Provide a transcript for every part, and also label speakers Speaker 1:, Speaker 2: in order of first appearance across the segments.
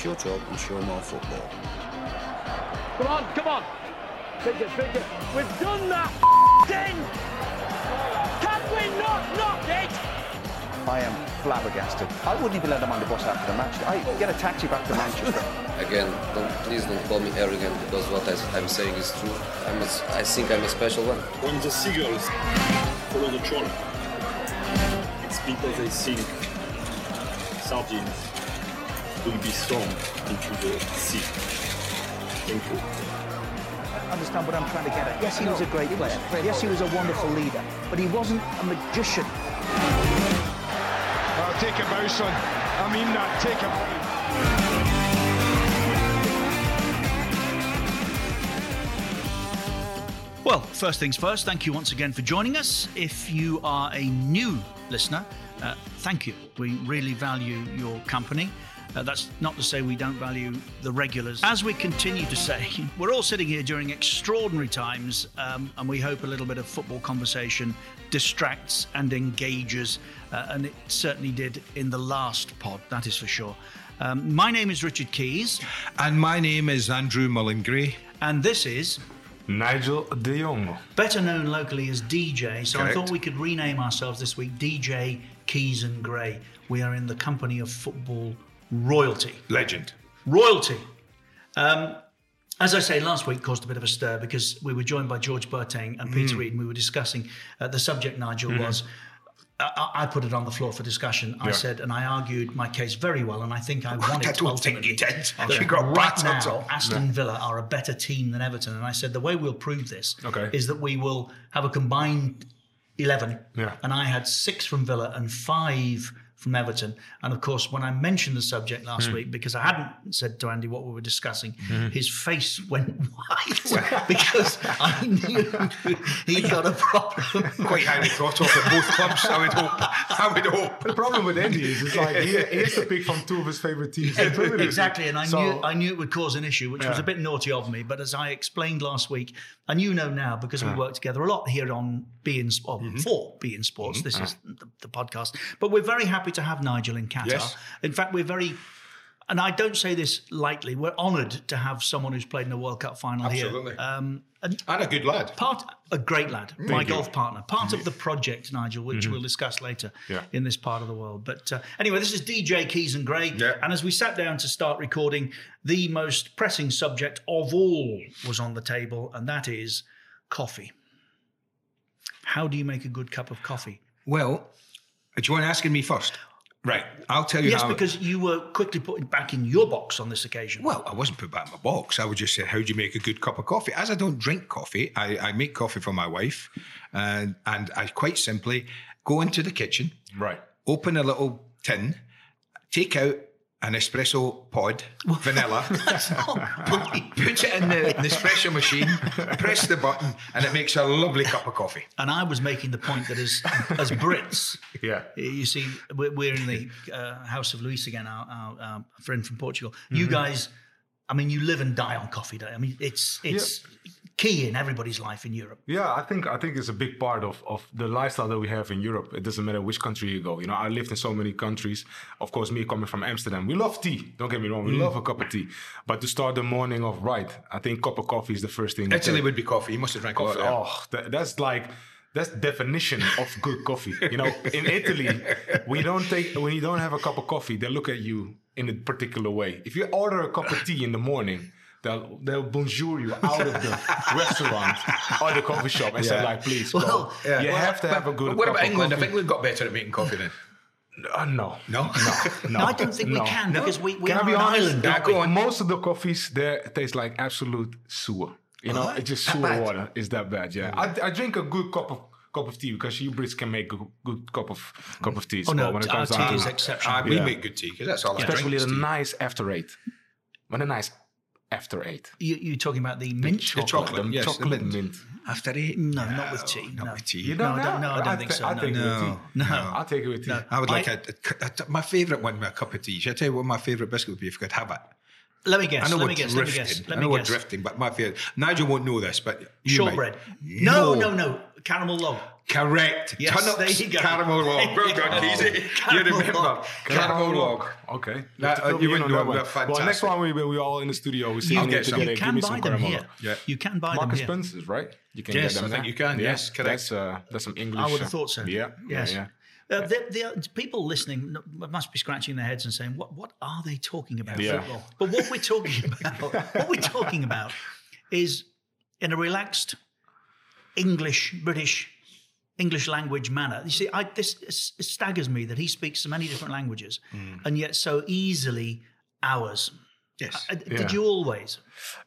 Speaker 1: Shut up and show more football?
Speaker 2: Come on, come on. Big it. We've done that thing. Can we not knock it?
Speaker 3: I am flabbergasted. I wouldn't even let him on the bus after the match. I get a taxi back to Manchester.
Speaker 4: Again, don't, please don't call me arrogant because what I, I'm saying is true. I'm a, I think I'm a special one.
Speaker 5: When the seagulls follow the troll, it's because they think sardines will be thrown into the sea. Thank you.
Speaker 3: I understand what I'm trying to get at? Yes, he was a great player. Yes, he was a wonderful leader, but he wasn't a magician.
Speaker 6: Oh, take a bow, son. I mean that. Take a bow.
Speaker 7: Well, first things first, thank you once again for joining us. If you are a new listener, uh, thank you. We really value your company. Uh, that's not to say we don't value the regulars. As we continue to say, we're all sitting here during extraordinary times, um, and we hope a little bit of football conversation distracts and engages, uh, and it certainly did in the last pod, that is for sure. Um, my name is Richard Keys,
Speaker 8: And my name is Andrew Mullen Gray.
Speaker 7: and this is
Speaker 6: Nigel de Jong.
Speaker 7: better known locally as DJ. So I thought we could rename ourselves this week DJ Keys and Gray. We are in the company of football royalty.
Speaker 8: Legend.
Speaker 7: Royalty. Um, as I say, last week caused a bit of a stir because we were joined by George Boateng and Peter Reid, and we were discussing uh, the subject. Nigel was. I, I put it on the floor for discussion. I said, and I argued my case very well, and I think I won
Speaker 8: I
Speaker 7: it
Speaker 8: don't think you did.
Speaker 7: that
Speaker 8: You got
Speaker 7: right now. Aston Villa are a better team than Everton, and I said the way we'll prove this
Speaker 6: Okay.
Speaker 7: is that we will have a combined eleven,
Speaker 6: Yeah.
Speaker 7: and I had six from Villa and five from Everton. And of course, when I mentioned the subject last
Speaker 8: Hmm.
Speaker 7: week, because I hadn't said to Andy what we were discussing,
Speaker 8: Mm-hmm.
Speaker 7: his face went white because I knew he got a problem.
Speaker 8: Quite highly thought of at both clubs, I would hope. I would hope.
Speaker 6: The problem with Andy is, it's like he, he has to pick from two of his favorite teams. in
Speaker 7: exactly, and I
Speaker 6: So-
Speaker 7: knew I knew it would cause an issue, which was a bit naughty of me. But as I explained last week, and you know now because we work together a lot here on beIN Sport
Speaker 6: Mm-hmm.
Speaker 7: for beIN Sports. This is the, the podcast, but we're very happy to have Nigel in Qatar.
Speaker 8: Yes.
Speaker 7: In fact, we're very. And I don't say this lightly. We're honoured to have someone who's played in a World Cup final
Speaker 8: Absolutely.
Speaker 7: here. Um, and
Speaker 8: And a good lad.
Speaker 7: part a great lad, my
Speaker 8: you.
Speaker 7: golf partner, part of the project, Nigel, which we'll discuss later
Speaker 6: Yeah.
Speaker 7: in this part of the world. But uh, anyway, this is DJ Keys and Gray,
Speaker 8: Yeah.
Speaker 7: and as we sat down to start recording, the most pressing subject of all was on the table, and that is coffee. How do you make a good cup of coffee?
Speaker 8: Well, do you want asking me first? Right. I'll tell you
Speaker 7: Yes, because you were quickly put back in your box on this occasion.
Speaker 8: Well, I wasn't put back in my box. I would just say, how do you make a good cup of coffee? As I don't drink coffee, I, I make coffee for my wife. And, and I quite simply go into the kitchen,
Speaker 6: Right.
Speaker 8: open a little tin, take out an espresso pod, vanilla, put, put it in the Nespresso machine, press the button, and it makes a lovely cup of coffee.
Speaker 7: And I was making the point that as as Brits,
Speaker 6: Yeah.
Speaker 7: you see, we're, we're in the uh, house of Luis again, our, our, our friend from Portugal. You
Speaker 6: Mm-hmm.
Speaker 7: guys, I mean, you live and die on coffee day. I mean, it's it's key in everybody's life in Europe.
Speaker 6: Yeah, I think I think it's a big part of, of the lifestyle that we have in Europe. It doesn't matter which country you go. You know, I lived in so many countries. Of course, me coming from Amsterdam, we love tea. Don't get me wrong, we mm. love a cup of tea. But to start the morning off right, I think cup of coffee is the first thing. Actually,
Speaker 8: Italy
Speaker 6: take.
Speaker 8: would be coffee. You must have drank coffee. there.
Speaker 6: Oh, that, that's like that's definition of good coffee. You know, in Italy, we don't take when you don't have a cup of coffee, they look at you in a particular way. If you order a cup of tea in the morning, they'll they'll bonjour you out of the restaurant or the coffee shop and say like, please go.
Speaker 8: Well, yeah.
Speaker 6: You
Speaker 8: Well,
Speaker 6: have to have a good.
Speaker 8: But what
Speaker 6: cup
Speaker 8: about
Speaker 6: of
Speaker 8: England? Have
Speaker 6: coffee.
Speaker 8: England got better at making coffee then?
Speaker 6: Uh, no.
Speaker 8: No?
Speaker 6: No.
Speaker 7: No, I don't think we
Speaker 6: no.
Speaker 7: can because we, we
Speaker 6: Can I
Speaker 7: are
Speaker 6: be
Speaker 7: an
Speaker 6: honest?
Speaker 7: island.
Speaker 6: Yeah, go on. Most of the coffees there taste like absolute sewer. You know,
Speaker 8: What?
Speaker 6: it's just
Speaker 8: That
Speaker 6: sewer
Speaker 8: bad?
Speaker 6: water. It's that bad. Yeah, I, I drink a good cup of cup of tea because you Brits can make a good cup of cup of tea.
Speaker 7: Oh, no,
Speaker 6: when it
Speaker 7: our
Speaker 6: comes
Speaker 7: tea
Speaker 6: down
Speaker 7: is
Speaker 6: to
Speaker 7: exceptional.
Speaker 8: Ah, we
Speaker 6: Yeah.
Speaker 8: make good tea because that's all I
Speaker 6: especially
Speaker 8: drink.
Speaker 6: a
Speaker 8: tea.
Speaker 6: nice after eight. When a nice after eight.
Speaker 7: You, you're talking about the mint?
Speaker 8: The chocolate,
Speaker 6: the
Speaker 8: yes,
Speaker 6: chocolate
Speaker 8: mint.
Speaker 6: mint.
Speaker 8: After eight?
Speaker 7: No, not with tea.
Speaker 8: Not
Speaker 7: no.
Speaker 8: with tea.
Speaker 6: You don't
Speaker 7: I don't-
Speaker 6: know?
Speaker 7: no, I don't
Speaker 6: I
Speaker 7: think
Speaker 6: thi-
Speaker 7: so,
Speaker 6: I
Speaker 7: no.
Speaker 6: take it
Speaker 8: No,
Speaker 7: no.
Speaker 6: I'll take it with tea.
Speaker 7: No.
Speaker 8: I would like
Speaker 7: I-
Speaker 8: a, a- a- my favourite one with a cup of tea. Should I tell you what my favourite biscuit would be if I could have it?
Speaker 7: Let me guess.
Speaker 8: I know
Speaker 7: let
Speaker 8: we're
Speaker 7: me guess. Let me
Speaker 8: drifting.
Speaker 7: guess. Let
Speaker 8: I
Speaker 7: me
Speaker 8: know we're drifting, but my favourite. Nigel won't know this, but you
Speaker 7: Shortbread.
Speaker 8: Might.
Speaker 7: No, no, no. Caramel log.
Speaker 8: Correct.
Speaker 7: Yes,
Speaker 8: Tunnock's,
Speaker 7: there you go.
Speaker 8: Caramel log. Well done. Keezy. You remember. Caramel log.
Speaker 6: Okay.
Speaker 8: That, uh, you
Speaker 6: me
Speaker 8: wouldn't know,
Speaker 6: that
Speaker 8: we're.
Speaker 6: Well, next
Speaker 8: fantastic.
Speaker 6: one we we all in the studio. We see
Speaker 8: I'll
Speaker 6: you
Speaker 8: get some.
Speaker 6: together.
Speaker 7: You
Speaker 6: Give
Speaker 7: can
Speaker 6: me
Speaker 7: buy
Speaker 6: some
Speaker 7: them
Speaker 6: caramel.
Speaker 7: here.
Speaker 8: Yeah.
Speaker 7: You can buy
Speaker 6: Marcus
Speaker 7: them here.
Speaker 6: Marks & Spencer's, right? You can
Speaker 8: Yes,
Speaker 6: get them
Speaker 8: I think you can.
Speaker 6: Yeah,
Speaker 8: Yes, correct.
Speaker 6: That's uh, that's some English.
Speaker 7: I would have
Speaker 6: uh,
Speaker 7: thought so.
Speaker 6: Yeah.
Speaker 7: Yes.
Speaker 6: Yeah.
Speaker 7: Uh, the, the people listening must be scratching their heads and saying, "What? What are they talking about
Speaker 6: Yeah.
Speaker 7: football?" But what we're talking about, what we're talking about, is in a relaxed English, British, English language manner. You see, I, this staggers me that he speaks so many different languages, and yet so easily ours.
Speaker 8: Yes.
Speaker 7: Uh,
Speaker 6: Yeah.
Speaker 7: Did you always?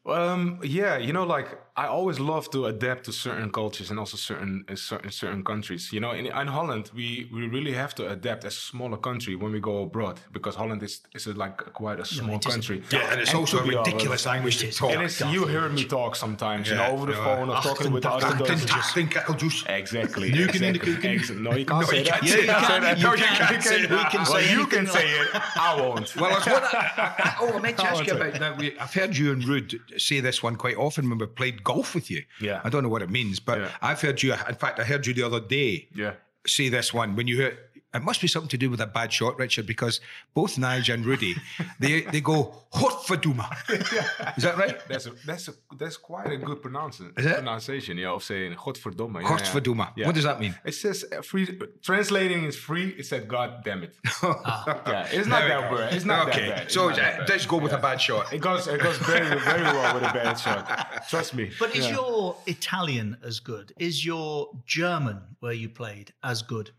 Speaker 6: Um, yeah, you know, like I always love to adapt to certain cultures and also certain uh, certain certain countries. You know, in, in Holland, we we really have to adapt as a smaller country when we go abroad because Holland is is a, like quite a small
Speaker 7: it is.
Speaker 6: country.
Speaker 8: Yeah, and it's
Speaker 6: And
Speaker 8: also
Speaker 6: to
Speaker 8: a ridiculous language to talk.
Speaker 6: And it's, you heard me talk sometimes, you know, over the
Speaker 8: yeah.
Speaker 6: phone or talking with other
Speaker 8: Acting,
Speaker 6: adults.
Speaker 8: tasting, kettle juice.
Speaker 6: Exactly.
Speaker 8: You can
Speaker 6: exactly.
Speaker 8: indicate-
Speaker 6: Ex- No, you can't
Speaker 8: No,
Speaker 6: say
Speaker 8: you
Speaker 6: that.
Speaker 8: can't
Speaker 6: You can't say that.
Speaker 8: You can't
Speaker 6: can't
Speaker 8: say
Speaker 6: say
Speaker 8: that.
Speaker 6: that.
Speaker 7: can
Speaker 6: Well,
Speaker 7: say
Speaker 6: you can say it. I won't.
Speaker 8: Well, I, I, oh, I meant to ask you about that. We, I've heard you and Rude say this one quite often when we played golf with you.
Speaker 6: Yeah.
Speaker 8: I don't know what it means, but
Speaker 6: Yeah.
Speaker 8: I've heard you. In fact, I heard you the other day
Speaker 6: Yeah.
Speaker 8: say this one when you heard. It must be something to do with a bad shot, Richard, because both Nigel and Rudy, they they go Horfaduma. Is that right?
Speaker 6: That's a, that's a, that's quite a good pronunciation.
Speaker 8: Is?
Speaker 6: Pronunciation, yeah, of saying Godverdomme. Yeah,
Speaker 8: Godverdomme.
Speaker 6: yeah.
Speaker 8: What does that mean?
Speaker 6: It says uh, free. Translating is free. It said God damn it. yeah, it's not
Speaker 8: There
Speaker 6: that bad. It's not
Speaker 8: okay.
Speaker 6: that bad. It's
Speaker 8: So
Speaker 6: not that
Speaker 8: uh,
Speaker 6: bad.
Speaker 8: let's go with a bad shot.
Speaker 6: It goes it goes very very well with a bad shot. Trust me.
Speaker 7: But is
Speaker 6: Yeah.
Speaker 7: your Italian as good? Is your German, where you played, as good?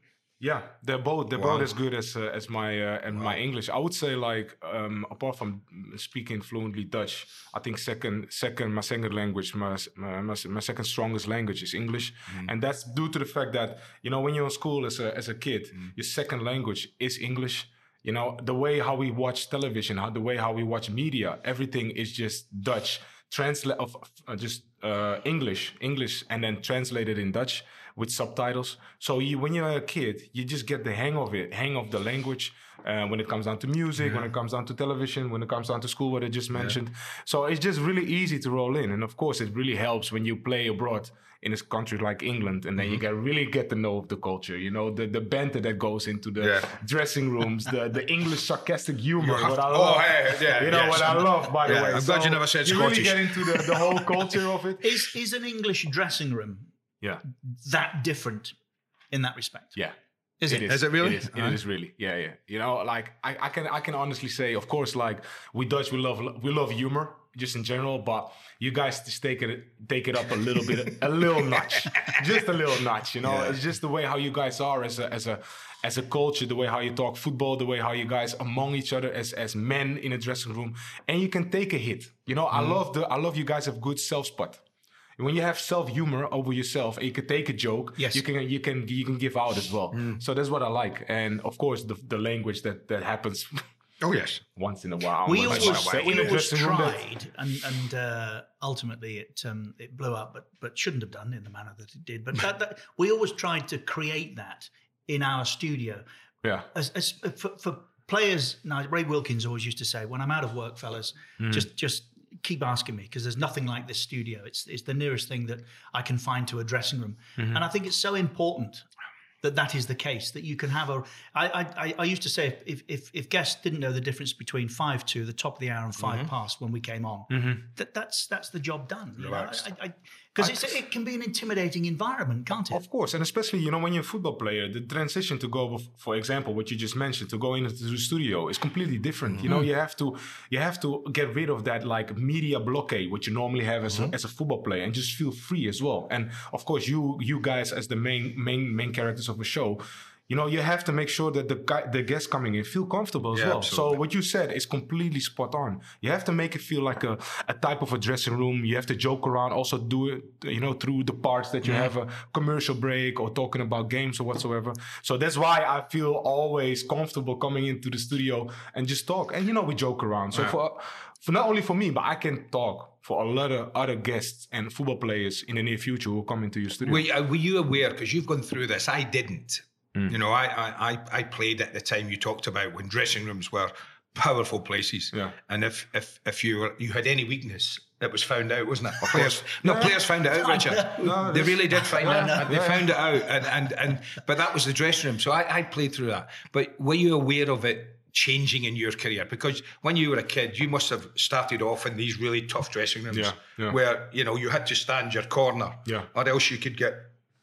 Speaker 6: Yeah, they're both they're
Speaker 8: Wow.
Speaker 6: both as good as uh, as my uh, and my English. I would say like um, apart from speaking fluently Dutch, I think second second my second language my my, my, second strongest language is English, and that's due to the fact that you know when you're in school as a as a kid, your second language is English. You know the way how we watch television, how the way how we watch media, everything is just Dutch translate of uh, just uh, English, English, and then translated in Dutch with subtitles. So you, when you're a kid, you just get the hang of it, hang of the language. Uh, when it comes down to music, when it comes down to television, when it comes down to school, what I just mentioned. So it's just really easy to roll in, and of course, it really helps when you play abroad in a country like England, and then you get really get to know the culture. You know the the banter that goes into the
Speaker 8: Yeah.
Speaker 6: dressing rooms, the the English sarcastic humor.
Speaker 8: have
Speaker 6: What I love.
Speaker 8: oh, hey, yeah,
Speaker 6: you know
Speaker 8: yes.
Speaker 6: what I love, by the way.
Speaker 8: I'm glad you never said
Speaker 6: you
Speaker 8: Scottish.
Speaker 6: really get into the, the whole culture of it.
Speaker 7: Is is an English dressing room
Speaker 6: Yeah,
Speaker 7: that different in that respect?
Speaker 6: yeah.
Speaker 7: Is it?
Speaker 8: Is it really?
Speaker 6: It is, It
Speaker 8: Alright.
Speaker 6: is really. Yeah, yeah. You know, like I, I can I can honestly say, of course, like we Dutch, we love we love humor just in general, but you guys just take it take it up a little bit, a little notch, just a little notch. You know,
Speaker 8: Yeah.
Speaker 6: it's just the way how you guys are as a as a as a culture, the way how you talk football, the way how you guys among each other as as men in a dressing room, and you can take a hit. You know,
Speaker 8: Mm-hmm.
Speaker 6: I love the I love you guys have good self spot. When you have self humor over yourself, and you can take a joke.
Speaker 7: Yes.
Speaker 6: you can you can you can give out as well. So that's what I like, and of course the the language that that happens
Speaker 8: Oh yes.
Speaker 6: once in a while.
Speaker 7: we always,
Speaker 6: in
Speaker 7: we always
Speaker 6: that-
Speaker 7: tried, and and uh, ultimately it um, it blew up, but but shouldn't have done in the manner that it did. But that, that, we always tried to create that in our studio.
Speaker 6: Yeah,
Speaker 7: As, as for, for players, now Ray Wilkins always used to say, "When I'm out of work, fellas,
Speaker 6: Hmm.
Speaker 7: just just keep asking me because there's nothing like this studio. It's it's the nearest thing that I can find to a dressing room,
Speaker 6: Mm-hmm.
Speaker 7: and I think it's so important." That that is the case. That you can have a. I I, I- used to say if if if guests didn't know the difference between five to the top of the hour and 5
Speaker 6: Mm-hmm.
Speaker 7: past when we came on, that that's that's the job done. you know? I, I, Because it can be an intimidating environment, can't it?
Speaker 6: Of course, and especially you know when you're a football player, the transition to go, for example, what you just mentioned, to go into the studio is completely different. You know,
Speaker 7: Mm-hmm.
Speaker 6: you have to you have to get rid of that like media blockade, which you normally have as,
Speaker 7: Mm-hmm.
Speaker 6: a, as a football player, and just feel free as well. And of course, you you guys as the main main main characters of a show. You know, you have to make sure that the guy, the guests coming in feel comfortable as
Speaker 8: Yeah,
Speaker 6: well.
Speaker 8: absolutely.
Speaker 6: So what you said is completely spot on. You have to make it feel like a, a type of a dressing room. You have to joke around, also do it, you know, through the parts that you mm-hmm. have a commercial break or talking about games or whatsoever. So that's why I feel always comfortable coming into the studio and just talk. And you know, we joke around. So for for not only for me, but I can talk for a lot of other guests and football players in the near future who come into your studio.
Speaker 8: Were, you- were you aware? Because you've gone through this. I didn't.
Speaker 6: Hmm.
Speaker 8: You know, I, I I played at the time you talked about when dressing rooms were powerful places.
Speaker 6: Yeah.
Speaker 8: And if if if you were you had any weakness, it was found out, wasn't it? Players, no, players found it out, Richard.
Speaker 6: No,
Speaker 8: they really did find
Speaker 6: I
Speaker 8: out. They found it out, and and and but that was the dressing room. So I, I played through that. But were you aware of it? Changing in your career because when you were a kid, you must have started off in these really tough dressing rooms
Speaker 6: Yeah, yeah.
Speaker 8: where you know you had to stand your corner,
Speaker 6: Yeah.
Speaker 8: or else you could get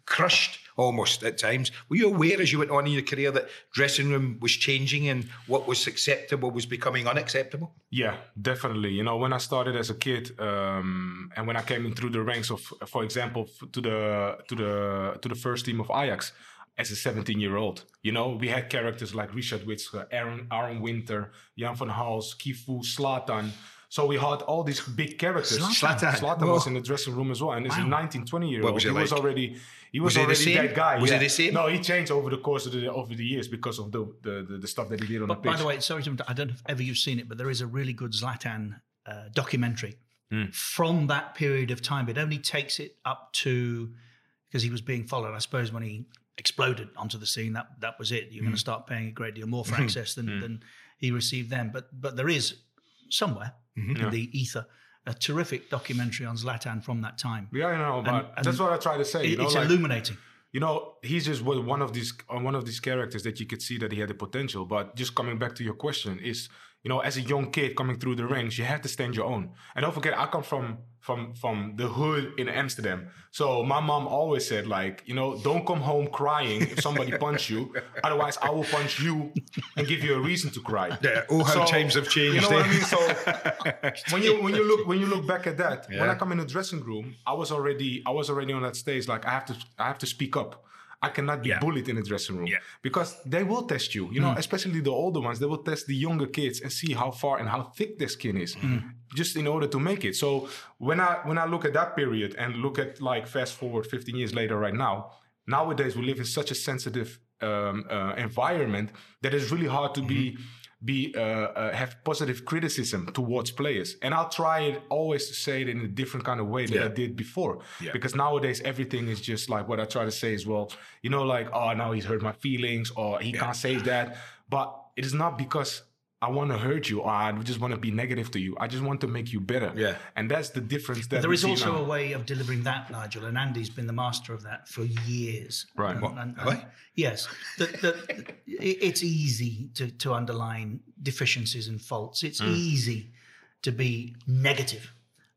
Speaker 8: crushed almost at times. Were you aware as you went on in your career that dressing room was changing and what was acceptable was becoming unacceptable?
Speaker 6: Yeah, definitely. You know, when I started as a kid, um, and when I came in through the ranks of, for example, to the to the to the first team of Ajax as a 17 year old, you know, we had characters like Richard Witschge, Aron Aron Winter, Jan van Halst, Chivu, Zlatan. So we had all these big characters.
Speaker 8: Zlatan.
Speaker 6: Zlatan
Speaker 8: Whoa.
Speaker 6: was in the dressing room as well, and as a 19, 20 year old,
Speaker 8: was
Speaker 6: he
Speaker 8: it
Speaker 6: was already he was,
Speaker 8: Was he the
Speaker 6: already that guy.
Speaker 8: Was he
Speaker 6: yeah.
Speaker 8: the same?
Speaker 6: No, he changed over the course of the over the years because of the the, the, the stuff that he did on
Speaker 7: But
Speaker 6: the pitch.
Speaker 7: by the way, sorry to I don't know if ever you've seen it, but there is a really good Zlatan uh, documentary
Speaker 6: Hmm.
Speaker 7: from that period of time. It only takes it up to because he was being followed. I suppose when he exploded onto the scene, that that was it.
Speaker 6: Hmm.
Speaker 7: You're going to start paying a great deal more for access than than he received then. But but there is somewhere
Speaker 6: Mm-hmm.
Speaker 7: in the ether a terrific documentary on Zlatan from that time.
Speaker 6: yeah, I know, but
Speaker 7: And- and
Speaker 6: that's what I try to say. You know,
Speaker 7: it's
Speaker 6: like-
Speaker 7: illuminating.
Speaker 6: you know, he's just one of these one of these characters that you could see that he had the potential. But just coming back to your question is, you know, as a young kid coming through the ranks, you have to stand your own. And don't forget, I come from from from the hood in Amsterdam. So my mom always said, like, you know, don't come home crying if somebody punch you. Otherwise, I will punch you and give you a reason to cry.
Speaker 8: Yeah, oh, how times have changed,
Speaker 6: You know what I
Speaker 8: eh?
Speaker 6: mean? So when you when you look when you look back at that, when I come in the dressing room, I was already I was already on that stage. Like I have to I have to speak up. I cannot be bullied in the dressing room
Speaker 8: Yeah.
Speaker 6: because they will test you. You know, especially the older ones. They will test the younger kids and see how far and how thick their skin is, just in order to make it. So when I when I look at that period and look at like fast forward 15 years later, right now, nowadays we live in such a sensitive um, uh, environment that it's really hard to be be uh, uh, have positive criticism towards players. And I'll try it always to say it in a different kind of way that I did before.
Speaker 8: Yeah.
Speaker 6: Because nowadays everything is just like what I try to say is well, you know, like oh now he's hurt my feelings or he can't say that. But it is not because I want to hurt you or I just want to be negative to you. I just want to make you better.
Speaker 8: Yeah.
Speaker 6: And that's the difference that
Speaker 7: But there
Speaker 6: we
Speaker 7: also
Speaker 6: now.
Speaker 7: a way of delivering that, Nigel, and Andy's been the master of that for years.
Speaker 6: Right.
Speaker 7: And-
Speaker 6: What,
Speaker 7: and-
Speaker 8: have
Speaker 7: and-
Speaker 8: I?
Speaker 7: yes. That, that, it- it's easy to, to underline deficiencies and faults. It's
Speaker 6: Hmm.
Speaker 7: easy to be negative.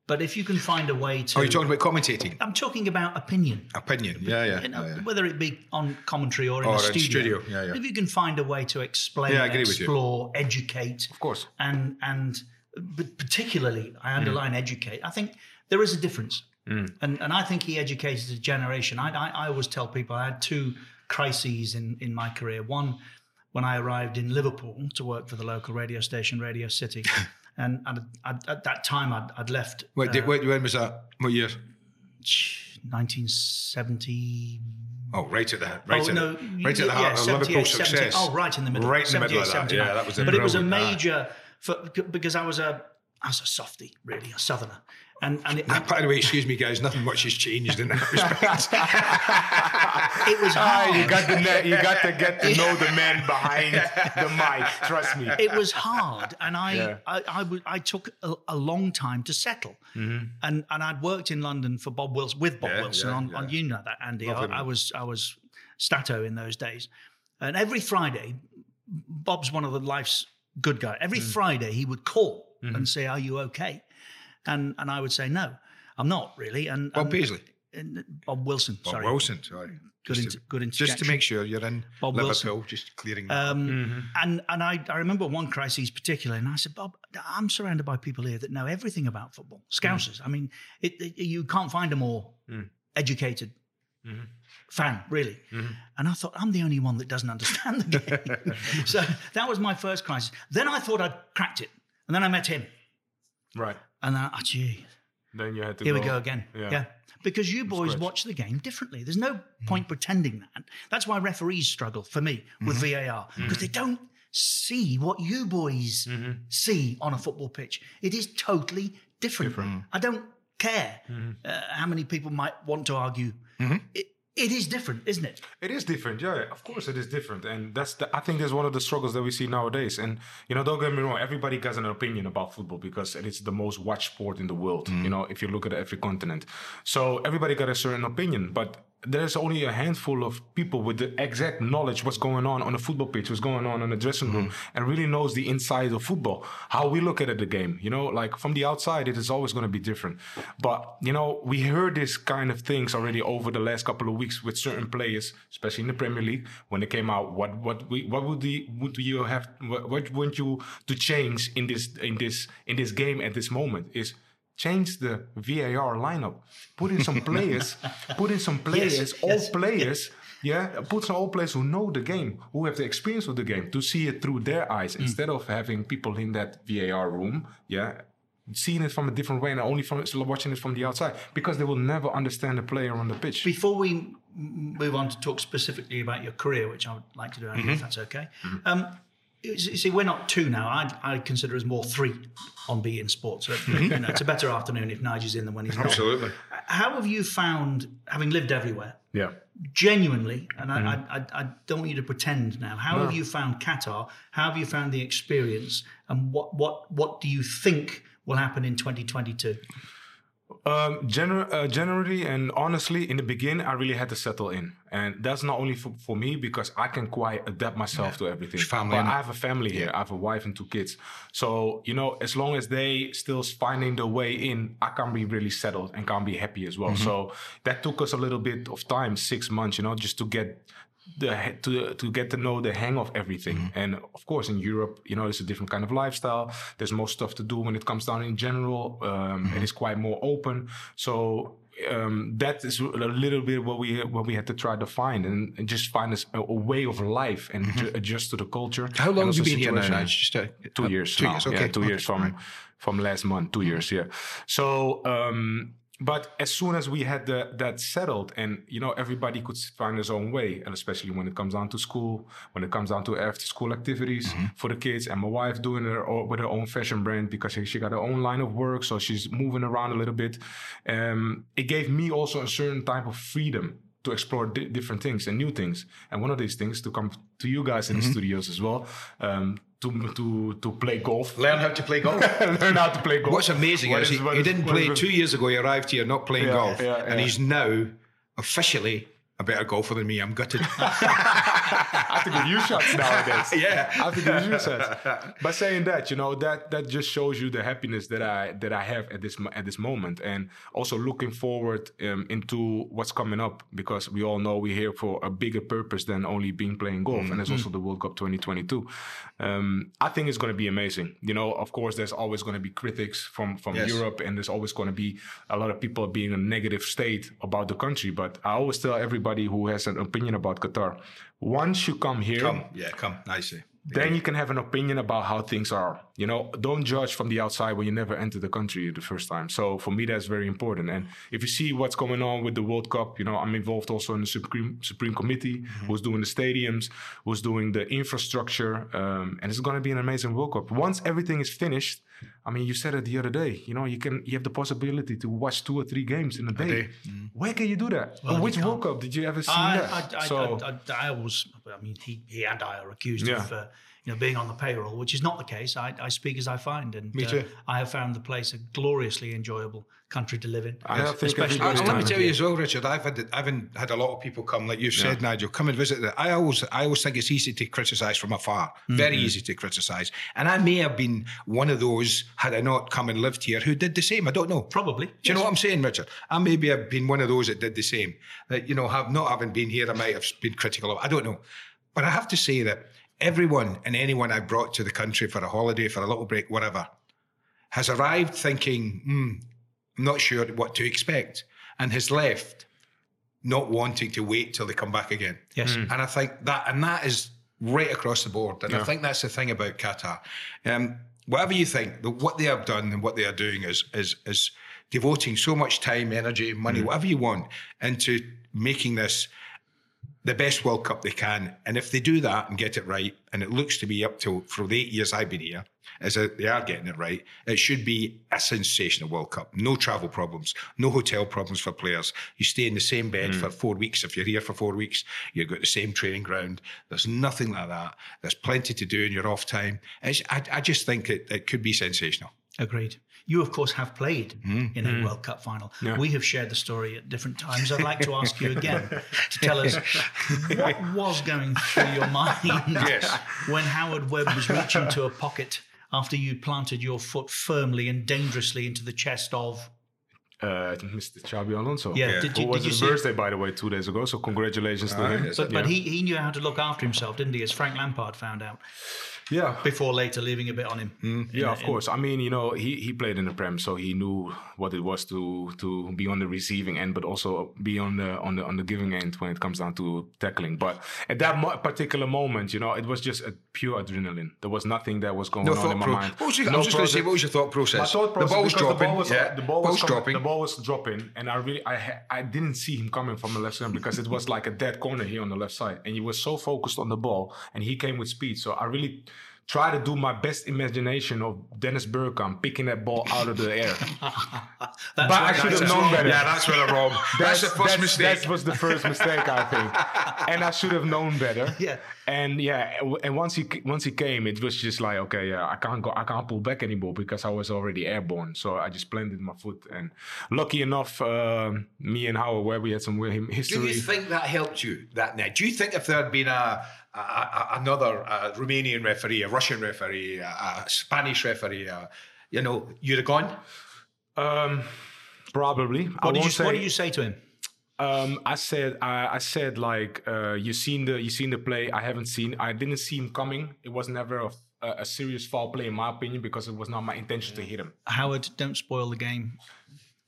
Speaker 7: But if you can find a way to.
Speaker 8: Are you talking about commentating?
Speaker 7: I'm talking about opinion.
Speaker 8: Opinion. Yeah, yeah.
Speaker 7: You know,
Speaker 8: yeah, yeah.
Speaker 7: Whether it be on commentary or in
Speaker 8: Or
Speaker 7: a
Speaker 8: in
Speaker 7: studio.
Speaker 8: studio, yeah, yeah.
Speaker 7: If you can find a way to explain,
Speaker 8: Yeah, agree with you.
Speaker 7: explore, educate,
Speaker 6: Of course.
Speaker 7: and and but particularly I underline
Speaker 8: Mm.
Speaker 7: educate. I think there is a difference, and and I think he educated a generation. I, I I always tell people I had two crises in in my career. One when I arrived in Liverpool to work for the local radio station, Radio City, and, and I'd, at that time I'd, I'd left.
Speaker 8: Wait, did- uh, wait, when was that? What year?
Speaker 7: 1970.
Speaker 8: Oh, right at the right
Speaker 7: oh,
Speaker 8: at
Speaker 7: no,
Speaker 8: the, right at the
Speaker 7: yeah,
Speaker 8: of Liverpool success.
Speaker 7: Oh, right in the middle.
Speaker 8: Right in the middle of
Speaker 7: 78,
Speaker 8: that. Yeah, that was
Speaker 7: But it was a major for, because I was a I was a softie, really, a southerner, and and it,
Speaker 8: by the way, excuse me, guys, nothing much has changed in that respect.
Speaker 7: it was hard.
Speaker 6: Ah, you got the net, you got to get to know the men behind the mic. Trust me.
Speaker 7: it was hard, and I
Speaker 6: Yeah.
Speaker 7: I, I, w- I took a, a long time to settle, mm-hmm. and and I'd worked in London for Bob Wilson with Bob
Speaker 8: Yeah,
Speaker 7: Wilson
Speaker 8: yeah,
Speaker 7: on, on you know that Andy. I, I was I was Stato in those days, and every Friday, Bob's one of the life's good guy. Every mm. Friday he would call mm-hmm. and say, "Are you okay?" And and I would say no. I'm not really. And
Speaker 8: Bob
Speaker 7: and-
Speaker 8: Paisley.
Speaker 7: and Bob Wilson.
Speaker 8: Bob
Speaker 7: sorry.
Speaker 8: Wilson, sorry.
Speaker 7: Good,
Speaker 8: Just
Speaker 7: inter-
Speaker 8: to-
Speaker 7: good
Speaker 8: Just to make sure you're in
Speaker 7: Bob
Speaker 8: Liverpool,
Speaker 7: Wilson.
Speaker 8: just clearing that.
Speaker 7: Um,
Speaker 6: Mm-hmm.
Speaker 7: And and I, I remember one crisis particularly, and I said, Bob, I'm surrounded by people here that know everything about football. Scousers. I mean, it, it- you can't find a more
Speaker 6: Mm.
Speaker 7: educated
Speaker 6: Mm-hmm.
Speaker 7: fan, really. And I thought, I'm the only one that doesn't understand the game. so that was my first crisis. Then I thought I'd cracked it, and then I met him,
Speaker 6: Right.
Speaker 7: And then, gee,
Speaker 6: Then you had to
Speaker 7: here
Speaker 6: go.
Speaker 7: we go again. Yeah. Because you boys
Speaker 6: scratch.
Speaker 7: watch the game differently. There's no point mm. pretending that. That's why referees struggle for me with mm-hmm. VAR because mm. they don't see what you boys mm-hmm. see on a football pitch. It is totally different. I don't care mm-hmm. uh, how many people might want to argue. It, it is different, isn't it?
Speaker 6: It is different, yeah. Of course, it is different, and that's the, I think that's one of the struggles that we see nowadays. And you know, don't get me wrong, everybody has an opinion about football because it's the most watched sport in the world. Mm. You know, if you look at every continent, so everybody got a certain opinion, but there's only a handful of people with the exact knowledge what's going on on a football pitch, what's going on in the dressing room, mm-hmm. and really knows the inside of football, how we look at it, the game. You know, like from the outside, it is always going to be different. But you know, we heard this kind of things already over the last couple of weeks with certain players, especially in the Premier League, when they came out. What what we what would the would you have what, what want you to change in this in this in this game at this moment is change the VAR lineup. Put in some players, put in some players,
Speaker 7: Yes,
Speaker 6: all
Speaker 7: yes,
Speaker 6: players. Yeah, put some old players who know the game, who have the experience of the game, to see it through their eyes hmm. instead of having people in that VAR room. Yeah, seeing it from a different way and only from watching it from the outside because they will never understand the player on the pitch.
Speaker 7: Before we move on to talk specifically about your career, which I would like to do, Andy, if mm-hmm. that's okay. Mm-hmm. Um, you see, we're not two now. I, I consider us more three on beIN Sports. So, mm-hmm. you know, it's a better afternoon if Nigel's in than when he's not.
Speaker 8: Absolutely.
Speaker 7: How have you found, having lived everywhere,
Speaker 6: Yeah.
Speaker 7: genuinely, and I, mm-hmm. I, I, I don't want you to pretend now. How
Speaker 6: No.
Speaker 7: have you found Qatar? How have you found the experience? And what what what do you think will happen in 2022?
Speaker 6: Um, gener- uh, generally and honestly, in the beginning, I really had to settle in, and that's not only for, for me because I can quite adapt myself to everything.
Speaker 8: Family,
Speaker 6: but? I have a family here. I have a wife and two kids, so you know, as long as they still finding the way in, I can be really settled and can be happy as well.
Speaker 8: Mm-hmm.
Speaker 6: So that took us a little bit of time, six months, you know, just to get the to to get to know the hang of everything.
Speaker 8: Mm-hmm.
Speaker 6: And of course, in Europe, you know, it's a different kind of lifestyle. There's more stuff to do when it comes down in general. Um,
Speaker 8: Mm-hmm.
Speaker 6: It is quite more open. So. Um, that is a little bit what we what we had to try to find and, and just find a, a way of life and ju- adjust to the culture.
Speaker 8: Mm-hmm. How long have you been here now? Just uh,
Speaker 6: two
Speaker 8: uh,
Speaker 6: years.
Speaker 8: Two
Speaker 6: now.
Speaker 8: years.
Speaker 6: Yeah, two
Speaker 8: okay,
Speaker 6: years from
Speaker 8: right.
Speaker 6: from last month. Two years. Yeah. So, um, but as soon as we had the, that settled, and you know, everybody could find his own way, and especially when it comes down to school, when it comes down to after school activities
Speaker 8: Mm-hmm.
Speaker 6: for the kids, and my wife doing her o- with her own fashion brand because she, she got her own line of work, so she's moving around a little bit. Um, it gave me also a certain type of freedom to explore di- different things and new things. And one of these things to come to you guys
Speaker 8: Mm-hmm.
Speaker 6: in the studios as well, um, to to to play golf.
Speaker 8: Learn how to play golf.
Speaker 6: Learn how to play golf.
Speaker 8: What's amazing
Speaker 6: What
Speaker 8: is, he,
Speaker 6: what
Speaker 8: he didn't
Speaker 6: what
Speaker 8: play
Speaker 6: is-
Speaker 8: two years ago. He arrived here not playing
Speaker 6: Yeah,
Speaker 8: golf,
Speaker 6: yeah,
Speaker 8: and
Speaker 6: yeah.
Speaker 8: he's now officially a better golfer than me. I'm gutted.
Speaker 6: I have to give you shots nowadays.
Speaker 8: Yeah.
Speaker 6: I have to give you shots. But saying that, you know, that that just shows you the happiness that I that I have at this at this moment, and also looking forward um, into what's coming up because we all know we're here for a bigger purpose than only being playing golf, and it's also the World Cup 2022. Um, I think it's going to be amazing. You know, of course, there's always going to be critics from from
Speaker 8: Yes.
Speaker 6: Europe, and there's always going to be a lot of people being in a negative state about the country. But I always tell everybody who has an opinion about Qatar, once you come here,
Speaker 8: come, yeah, come. Nicely.
Speaker 6: then you can have an opinion about how things are. You know, don't judge from the outside when you never enter the country the first time. So for me, that's very important. And if you see what's going on with the World Cup, you know, I'm involved also in the Supreme Supreme Committee, who's doing the stadiums, who's doing the infrastructure, um, and it's going to be an amazing World Cup. Once everything is finished, I mean, you said it the other day. You know, you can you have the possibility to watch two or three games in a day.
Speaker 8: day.
Speaker 6: Where can you do that?
Speaker 7: Well,
Speaker 6: which
Speaker 7: can't.
Speaker 6: World Cup did you ever see
Speaker 7: I,
Speaker 6: that?
Speaker 7: I, I,
Speaker 6: so
Speaker 7: I, I, I was. I mean, he, he and I are accused
Speaker 6: Yeah.
Speaker 7: of. Uh, you know, being on the payroll, which is not the case. I, I speak as I find, and
Speaker 8: Me
Speaker 7: uh. I have found the place a gloriously enjoyable country to live in.
Speaker 6: I think
Speaker 7: especially
Speaker 6: everybody-
Speaker 8: let me tell you
Speaker 7: year.
Speaker 8: as well, Richard. I've had I've had a lot of people come, like you've said, Nigel, come and visit. The, I always I always think it's easy to criticise from afar. Very easy to criticise, and I may have been one of those had I not come and lived here who did the same. I don't know.
Speaker 7: Probably.
Speaker 8: Do you know what I'm saying, Richard? I maybe have been one of those that did the same. That you know, have not having been here, I might have been critical of. I don't know, but I have to say that everyone and anyone I brought to the country for a holiday, for a little break, whatever, has arrived thinking, hmm, I'm not sure what to expect, and has left not wanting to wait till they come back again.
Speaker 7: Yes.
Speaker 8: And I think that, and that is right across the board. And I think that's the thing about Qatar. Um, whatever you think, the, what they have done and what they are doing is is is devoting so much time, energy, money, whatever you want, into making this the best World Cup they can. And if they do that and get it right, and it looks to be up till for the eight years I've been here, as they are getting it right, it should be a sensational World Cup. No travel problems, no hotel problems for players. You stay in the same bed hmm. for four weeks. If you're here for four weeks, you've got the same training ground. There's nothing like that. There's plenty to do in your off time. It's, I, I just think it, it could be sensational.
Speaker 7: Agreed. You, of course, have played in a World Cup final. We have shared the story at different times. I'd like to ask you again to tell us what was going through your mind
Speaker 8: Yes.
Speaker 7: when Howard Webb was reaching to a pocket after you planted your foot firmly and dangerously into the chest of.
Speaker 6: Uh, Mr. Xabi Alonso.
Speaker 7: Yeah, did you-
Speaker 6: Who was
Speaker 7: did
Speaker 6: his
Speaker 7: see-
Speaker 6: birthday, by the way, two days ago. So congratulations to
Speaker 8: Ah,
Speaker 6: him.
Speaker 8: yes.
Speaker 7: But, but
Speaker 6: Yeah.
Speaker 7: he, he knew how to look after himself, didn't he? As Frank Lampard found out
Speaker 6: Yeah.
Speaker 7: before later leaving a bit on him. Mm, in
Speaker 6: Yeah,
Speaker 7: a-
Speaker 6: of
Speaker 7: in-
Speaker 6: course. I mean, you know, he, he played in the Prem, so he knew what it was to to be on the receiving end, but also be on the on the on the giving end when it comes down to tackling. But at that mo- particular moment, you know, it was just a pure adrenaline. There was nothing that was going
Speaker 8: No
Speaker 6: on in my
Speaker 8: pro-
Speaker 6: mind.
Speaker 8: What was your, I was just going to say, what was your thought process?
Speaker 6: My thought process
Speaker 8: the ball was dropping.
Speaker 6: The ball was,
Speaker 8: yeah,
Speaker 6: the ball was, coming-
Speaker 8: dropping.
Speaker 6: The ball was dropping, and I really, I, ha- I didn't see him coming from the left side because it was like a dead corner here on the left side, and he was so focused on the ball, and he came with speed. So I really try to do my best imagination of Dennis Bergkamp picking that ball out of the air.
Speaker 7: That's
Speaker 6: But I should have known better.
Speaker 8: Yeah, that's where I'm wrong. That's, the first mistake.
Speaker 6: That was the first mistake, I think, and I should have known better.
Speaker 7: Yeah.
Speaker 6: And yeah, and- once he once he came, it was just like, okay, yeah, I can't go, I can't pull back anymore because I was already airborne. So I just planted my foot, and lucky enough, um me and Howard where we had some wi-
Speaker 8: Do
Speaker 6: history.
Speaker 8: you think that helped you that night? Do you think if there had been a, a, a another uh Romanian referee, a Russian referee, a, Spanish referee, uh, you know, you'd have gone?
Speaker 6: um, probably.
Speaker 7: What did, you,
Speaker 6: say.
Speaker 7: what did you say to him?
Speaker 6: Um, I said, I, I said like, uh, you seen the, you seen the play. I haven't seen. I didn't see him coming. It was never a, a, a serious foul play in my opinion because it was not my intention to hit him.
Speaker 7: Howard, don't spoil the game.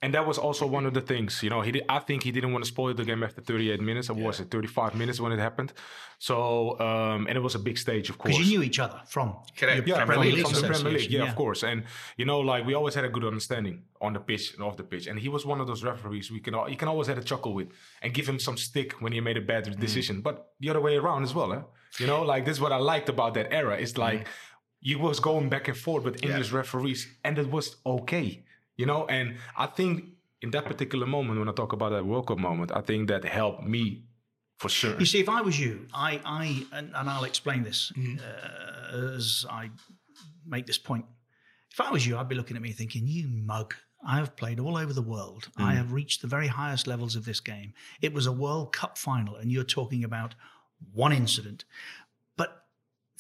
Speaker 6: And that was also one of the things, you know. He did, I think he didn't want to spoil the game after 38 minutes. Or was it 35 minutes when it happened? So, um, and it was a big stage, of course.
Speaker 7: Because you knew each other from
Speaker 8: Correct.
Speaker 7: your
Speaker 6: yeah,
Speaker 7: Premier League
Speaker 6: from the Premier League,
Speaker 7: association,
Speaker 6: yeah, of course. And you know, like we always had a good understanding on the pitch and off the pitch. And he was one of those referees we can al- you can always have a chuckle with and give him some stick when he made a bad
Speaker 7: Mm.
Speaker 6: decision. But the other way around as well, eh? You know, like this is what I liked about that era. It's like
Speaker 7: Mm.
Speaker 6: you was going back and forth with English referees, and it was okay. You know, and I think in that particular moment, when I talk about that World Cup moment, I think that helped me for sure.
Speaker 7: You see, if I was you, I, I and, and I'll explain this uh, as I make this point. If I was you, I'd be looking at me thinking, "You mug! I have played all over the world. I have reached the very highest levels of this game. It was a World Cup final, and you're talking about one incident. But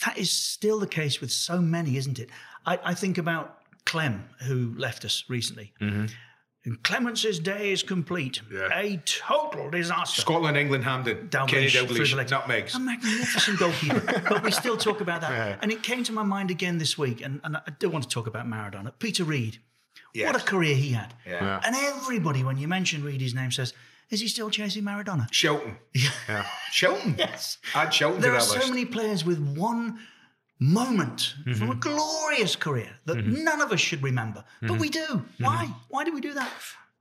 Speaker 7: that is still the case with so many, isn't it? I, I think about Clem, who left us recently. Mm-hmm. And Clemence's day is complete.
Speaker 8: Yeah.
Speaker 7: A total disaster.
Speaker 8: Scotland, England, Hampden,
Speaker 7: Down
Speaker 8: Kenny
Speaker 7: through
Speaker 8: Dalglish,
Speaker 7: the legs.
Speaker 8: nutmegs.
Speaker 7: A magnificent goalkeeper. but we still talk about that. And it came to my mind again this week, and, and I do want to talk about Maradona. Peter Reid.
Speaker 8: Yes.
Speaker 7: What a career he had.
Speaker 8: Yeah.
Speaker 7: And everybody, when you mention Reid, his name says, is he still chasing Maradona?
Speaker 8: Shilton. Yeah. Shilton.
Speaker 7: Yes.
Speaker 8: Add Shilton
Speaker 7: There
Speaker 8: to
Speaker 7: are
Speaker 8: that
Speaker 7: so
Speaker 8: list.
Speaker 7: many players with one moment from a glorious career that none of us should remember. But we do. Why? Why do we do that?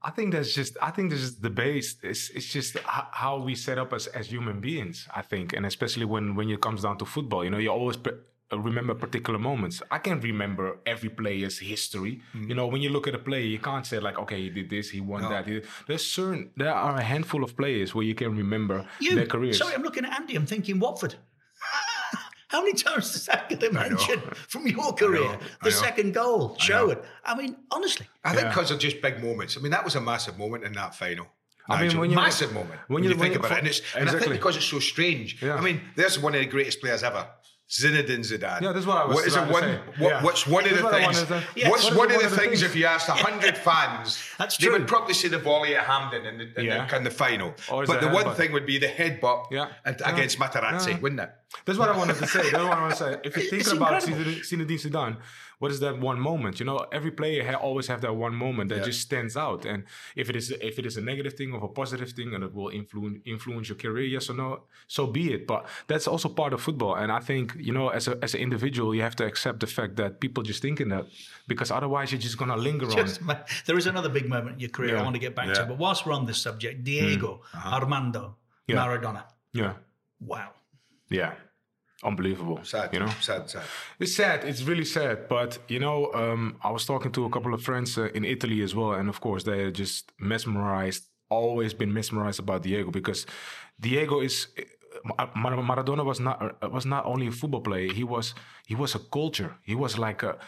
Speaker 6: I think that's just. I think this is the base. It's, it's just h- how we set up as, as human beings. I think, and especially when when it comes down to football, you know, you always pre- uh, remember particular moments. I can remember every player's history.
Speaker 8: Mm.
Speaker 6: You know, when you look at a player, you can't say like, okay, he did this, he won
Speaker 8: No.
Speaker 6: that. He- There's certain there are a handful of players where you can remember
Speaker 7: You,
Speaker 6: their careers.
Speaker 7: sorry, I'm looking at Andy. I'm thinking Watford. How many times does that get mentioned from your career? The second goal, show it. I mean, honestly,
Speaker 8: I think
Speaker 6: Yeah.
Speaker 8: because of just big moments. I mean, that was a massive moment in that final.
Speaker 6: I mean, when you-
Speaker 8: massive moment
Speaker 6: when
Speaker 8: when,
Speaker 6: you-
Speaker 8: you,
Speaker 6: when
Speaker 8: think
Speaker 6: you-
Speaker 8: about it, and, it's, and I think because it's so strange.
Speaker 6: Yeah.
Speaker 8: I mean, there's one of the greatest players ever. Zinedine Zidane.
Speaker 6: Yeah, that's what I was
Speaker 8: What is it?
Speaker 6: trying to say.
Speaker 8: what,
Speaker 6: Yeah.
Speaker 8: What's one of the things?
Speaker 6: wanted to say.
Speaker 7: Yes.
Speaker 8: What's one of the things? If you asked hundred fans,
Speaker 7: That's
Speaker 8: they would probably see the volley at Hampden in the, in,
Speaker 6: Yeah.
Speaker 8: the, in the final. But the one thing would be the headbutt
Speaker 6: Yeah.
Speaker 8: against Materazzi, wouldn't it?
Speaker 6: That's what I wanted to say. That's what I want to say. If you're thinking about. Zinedine Zidane, what is that one moment? You know, every player ha- always have that one moment that
Speaker 8: Yeah.
Speaker 6: just stands out. And if it is if it is a negative thing or a positive thing, and it will influence influence your career, yes or no, so be it. But that's also part of football. And I think you know, as a as an individual, you have to accept the fact that people just thinking that because otherwise you're just gonna linger on.
Speaker 7: just, ma- there is another big moment in your career I want to get back to. But whilst we're on this subject, hmm. Diego uh-huh. Armando
Speaker 6: Yeah.
Speaker 7: Maradona.
Speaker 6: Yeah,
Speaker 7: Wow.
Speaker 6: yeah, unbelievable.
Speaker 8: Sad,
Speaker 6: you know.
Speaker 8: sad, sad.
Speaker 6: It's sad. It's really sad. But you know, um, I was talking to a couple of friends uh, in Italy as well, and of course, they're just mesmerized. Always been mesmerized about Diego because Diego is. uh, Mar- Maradona was not uh, was not only a football player. He was he was a culture. He was like a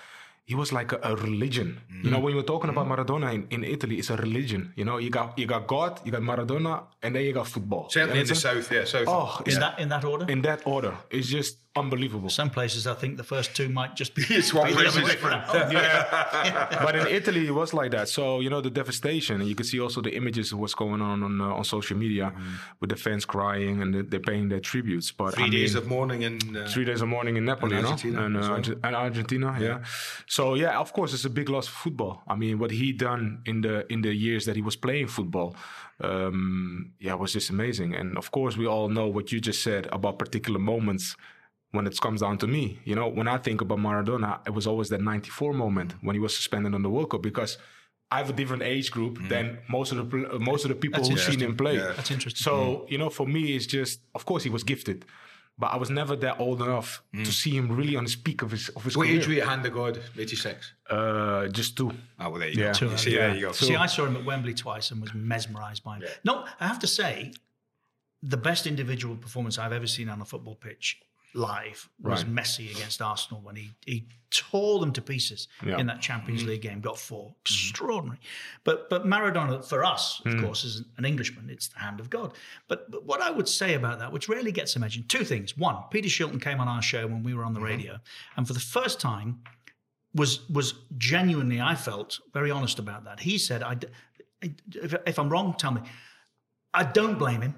Speaker 6: he was like a, a religion. You mm-hmm. know, when you were talking about mm-hmm. Maradona in, in Italy, it's a religion. You know, you got you got God, you got Maradona, and then you got football.
Speaker 8: Certainly
Speaker 6: You
Speaker 8: in the south, yeah, south.
Speaker 6: Oh,
Speaker 7: In that in that order.
Speaker 6: in that order, it's just unbelievable.
Speaker 7: Some places, I think the first two might just be.
Speaker 8: Swap
Speaker 7: be the other
Speaker 8: places.
Speaker 7: way around.
Speaker 6: yeah. but in Italy, it was like that. So you know the devastation, you can see also the images of what's going on on, uh, on social media with the fans crying and they're paying their tributes. But
Speaker 8: Three
Speaker 6: I
Speaker 8: days
Speaker 6: mean,
Speaker 8: of mourning in uh,
Speaker 6: three days of mourning in Napoli,
Speaker 8: And
Speaker 6: no?
Speaker 8: Argentina
Speaker 6: and, uh,
Speaker 8: well.
Speaker 6: And Argentina, yeah. So yeah, of course, it's a big loss for football. I mean, what he done in the in the years that he was playing football, um, yeah, was just amazing. And of course, we all know what you just said about particular moments. When it comes down to me, you know, when I think about Maradona, it was always that '94 moment when he was suspended on the World Cup because I have a different age group than most of the uh, most of the people who've seen him play.
Speaker 8: Yeah.
Speaker 7: That's interesting.
Speaker 6: So you know, for me, it's just of course he was gifted, but I was never that old enough to see him really on his peak of his of his
Speaker 8: What
Speaker 6: career.
Speaker 8: age were you at Hand of God? 86?
Speaker 6: Uh, just two.
Speaker 8: Oh, well, there you
Speaker 6: Yeah.
Speaker 8: go.
Speaker 6: Too
Speaker 8: You see,
Speaker 6: early.
Speaker 8: there you go.
Speaker 7: See, I saw him at Wembley twice and was mesmerised by him. No, I have to say, the best individual performance I've ever seen on a football pitch live was
Speaker 6: Right.
Speaker 7: Messi against Arsenal when he he tore them to pieces
Speaker 6: Yeah.
Speaker 7: in that Champions League game. Got 4 mm-hmm. extraordinary. But but Maradona for us, of mm. course, is an Englishman, it's the hand of God. But, but what I would say about that, which rarely gets mentioned, two things. One, Peter Shilton came on our show when we were on the mm-hmm. radio, and for the first time was was genuinely I felt very honest about that. He said, "I, if, if I'm wrong, tell me. I don't blame him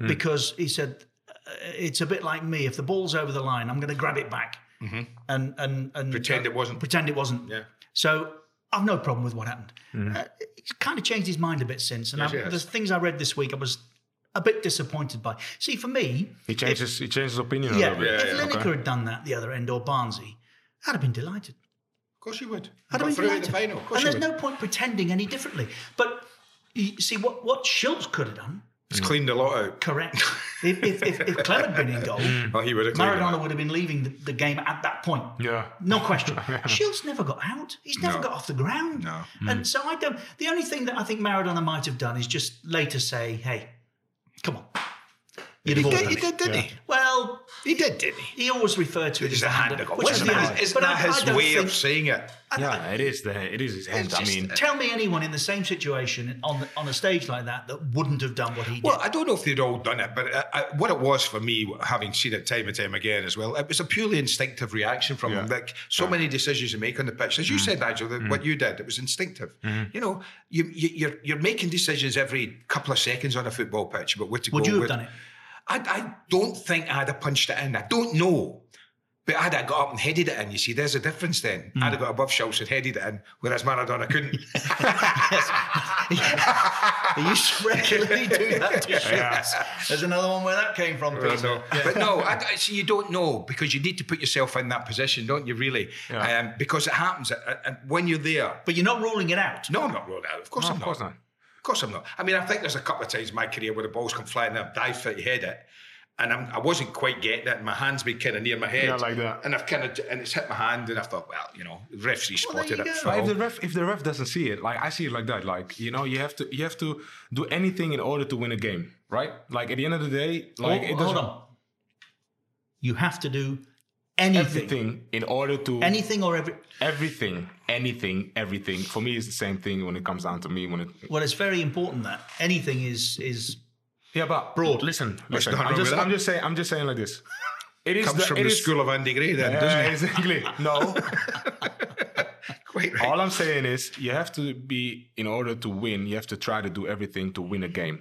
Speaker 7: mm. because he said Uh, it's a bit like me. If the ball's over the line, I'm going to grab it back mm-hmm. and and and
Speaker 8: Pretend uh, it wasn't.
Speaker 7: Pretend it wasn't.
Speaker 8: Yeah.
Speaker 7: So I've no problem with what happened. Mm-hmm. Uh, he's kind of changed his mind a bit since, and
Speaker 8: Yes,
Speaker 7: I,
Speaker 8: he
Speaker 7: the things I read this week, I was a bit disappointed by. See, for me,
Speaker 6: He changed his he changed his opinion a
Speaker 7: yeah,
Speaker 6: little bit.
Speaker 7: if
Speaker 8: yeah,
Speaker 7: Lineker
Speaker 6: okay.
Speaker 7: had done that the other end or Beardsley, I'd have been delighted.
Speaker 8: Of course you would.
Speaker 7: I'd
Speaker 8: Got
Speaker 7: have been
Speaker 8: through in the
Speaker 7: delighted.
Speaker 8: final. Of course
Speaker 7: and there's
Speaker 8: would.
Speaker 7: no point pretending any differently. But you see, what, what Shilts could have done,
Speaker 8: It's mm. cleaned a lot out.
Speaker 7: correct. if, if, if, if Clem had been in goal,
Speaker 8: Oh, he would have
Speaker 7: Maradona would have been leaving the, the game at that point.
Speaker 6: Yeah.
Speaker 7: No question. Shilts never got out. He's never
Speaker 8: No.
Speaker 7: got off the ground.
Speaker 8: No.
Speaker 7: And mm. so I don't. The only thing that I think Maradona might have done is just later say, "Hey, come on." You'd
Speaker 8: He did, he did, didn't he?
Speaker 7: Well,
Speaker 8: He did, didn't he?
Speaker 7: he always referred to it as the
Speaker 8: a hand of
Speaker 7: of
Speaker 8: God.
Speaker 7: which
Speaker 8: Isn't
Speaker 7: is
Speaker 8: that,
Speaker 7: fine.
Speaker 8: isn't
Speaker 7: I-
Speaker 8: that his
Speaker 7: I don't
Speaker 8: way
Speaker 7: think-
Speaker 8: of saying it?
Speaker 6: Yeah, it is the it is his hand. I mean,
Speaker 7: Tell me anyone in the same situation on the, on a stage like that that wouldn't have done what he did.
Speaker 8: Well, I don't know if they'd all done it, but uh, uh, what it was for me, having seen it time and time again as well, it was a purely instinctive reaction from
Speaker 6: Yeah.
Speaker 8: him. Like so many decisions you make on the pitch, as you said, Nigel, that what you did, it was instinctive. You know, you, you, you're you're making decisions every couple of seconds on a football pitch about what to
Speaker 7: Would
Speaker 8: go
Speaker 7: you have
Speaker 8: with.
Speaker 7: done it?
Speaker 8: I, I don't think I'd have punched it in. I don't know. But I'd have got up and headed it in. You see, there's a difference then. I'd have got above Shilts and headed it in, whereas Maradona couldn't.
Speaker 7: He used to regularly do that to Shilts. There's another one where that came from, Peter.
Speaker 8: No. But no, I, I- see, you don't know because you need to put yourself in that position, don't you? Really,
Speaker 6: Yeah.
Speaker 8: um, because it happens, uh, and when you're there.
Speaker 7: But you're not ruling it out.
Speaker 8: No, I'm not ruled out. Of course,
Speaker 6: No,
Speaker 8: I'm
Speaker 6: of
Speaker 8: not.
Speaker 6: course not.
Speaker 8: Of course, I'm not. I mean, I think there's a couple of times in my career where the ball's come flying and I've dived for to head it, and I'm, I wasn't quite getting it. And my hands been kind of near my head,
Speaker 6: Yeah, like that.
Speaker 8: And I've kind of and it's hit my hand, and I thought, well, you know, the referee spotted it.
Speaker 7: go.
Speaker 8: foul.
Speaker 6: But if the ref if the ref doesn't see it, like I see it like that, like you know, you have to you have to do anything in order to win a game, right? Like at the end of the day, like
Speaker 7: Hold-
Speaker 6: it doesn't
Speaker 7: on. You have to do anything.
Speaker 6: everything in order to
Speaker 7: Anything or every.
Speaker 6: everything, anything, everything. For me, it's the same thing when it comes down to me. When it
Speaker 7: Well, it's very important that anything is is
Speaker 6: yeah, but
Speaker 7: Broad.
Speaker 6: Listen, listen. I'm just I'm just saying I'm just saying like this. It is
Speaker 8: comes
Speaker 6: the,
Speaker 8: from
Speaker 6: it
Speaker 8: the
Speaker 6: is-
Speaker 8: school of Andy Gray, then,
Speaker 6: Yeah,
Speaker 8: doesn't it?
Speaker 6: exactly. No.
Speaker 8: Quite right.
Speaker 6: All I'm saying is you have to be in order to win, you have to try to do everything to win a game.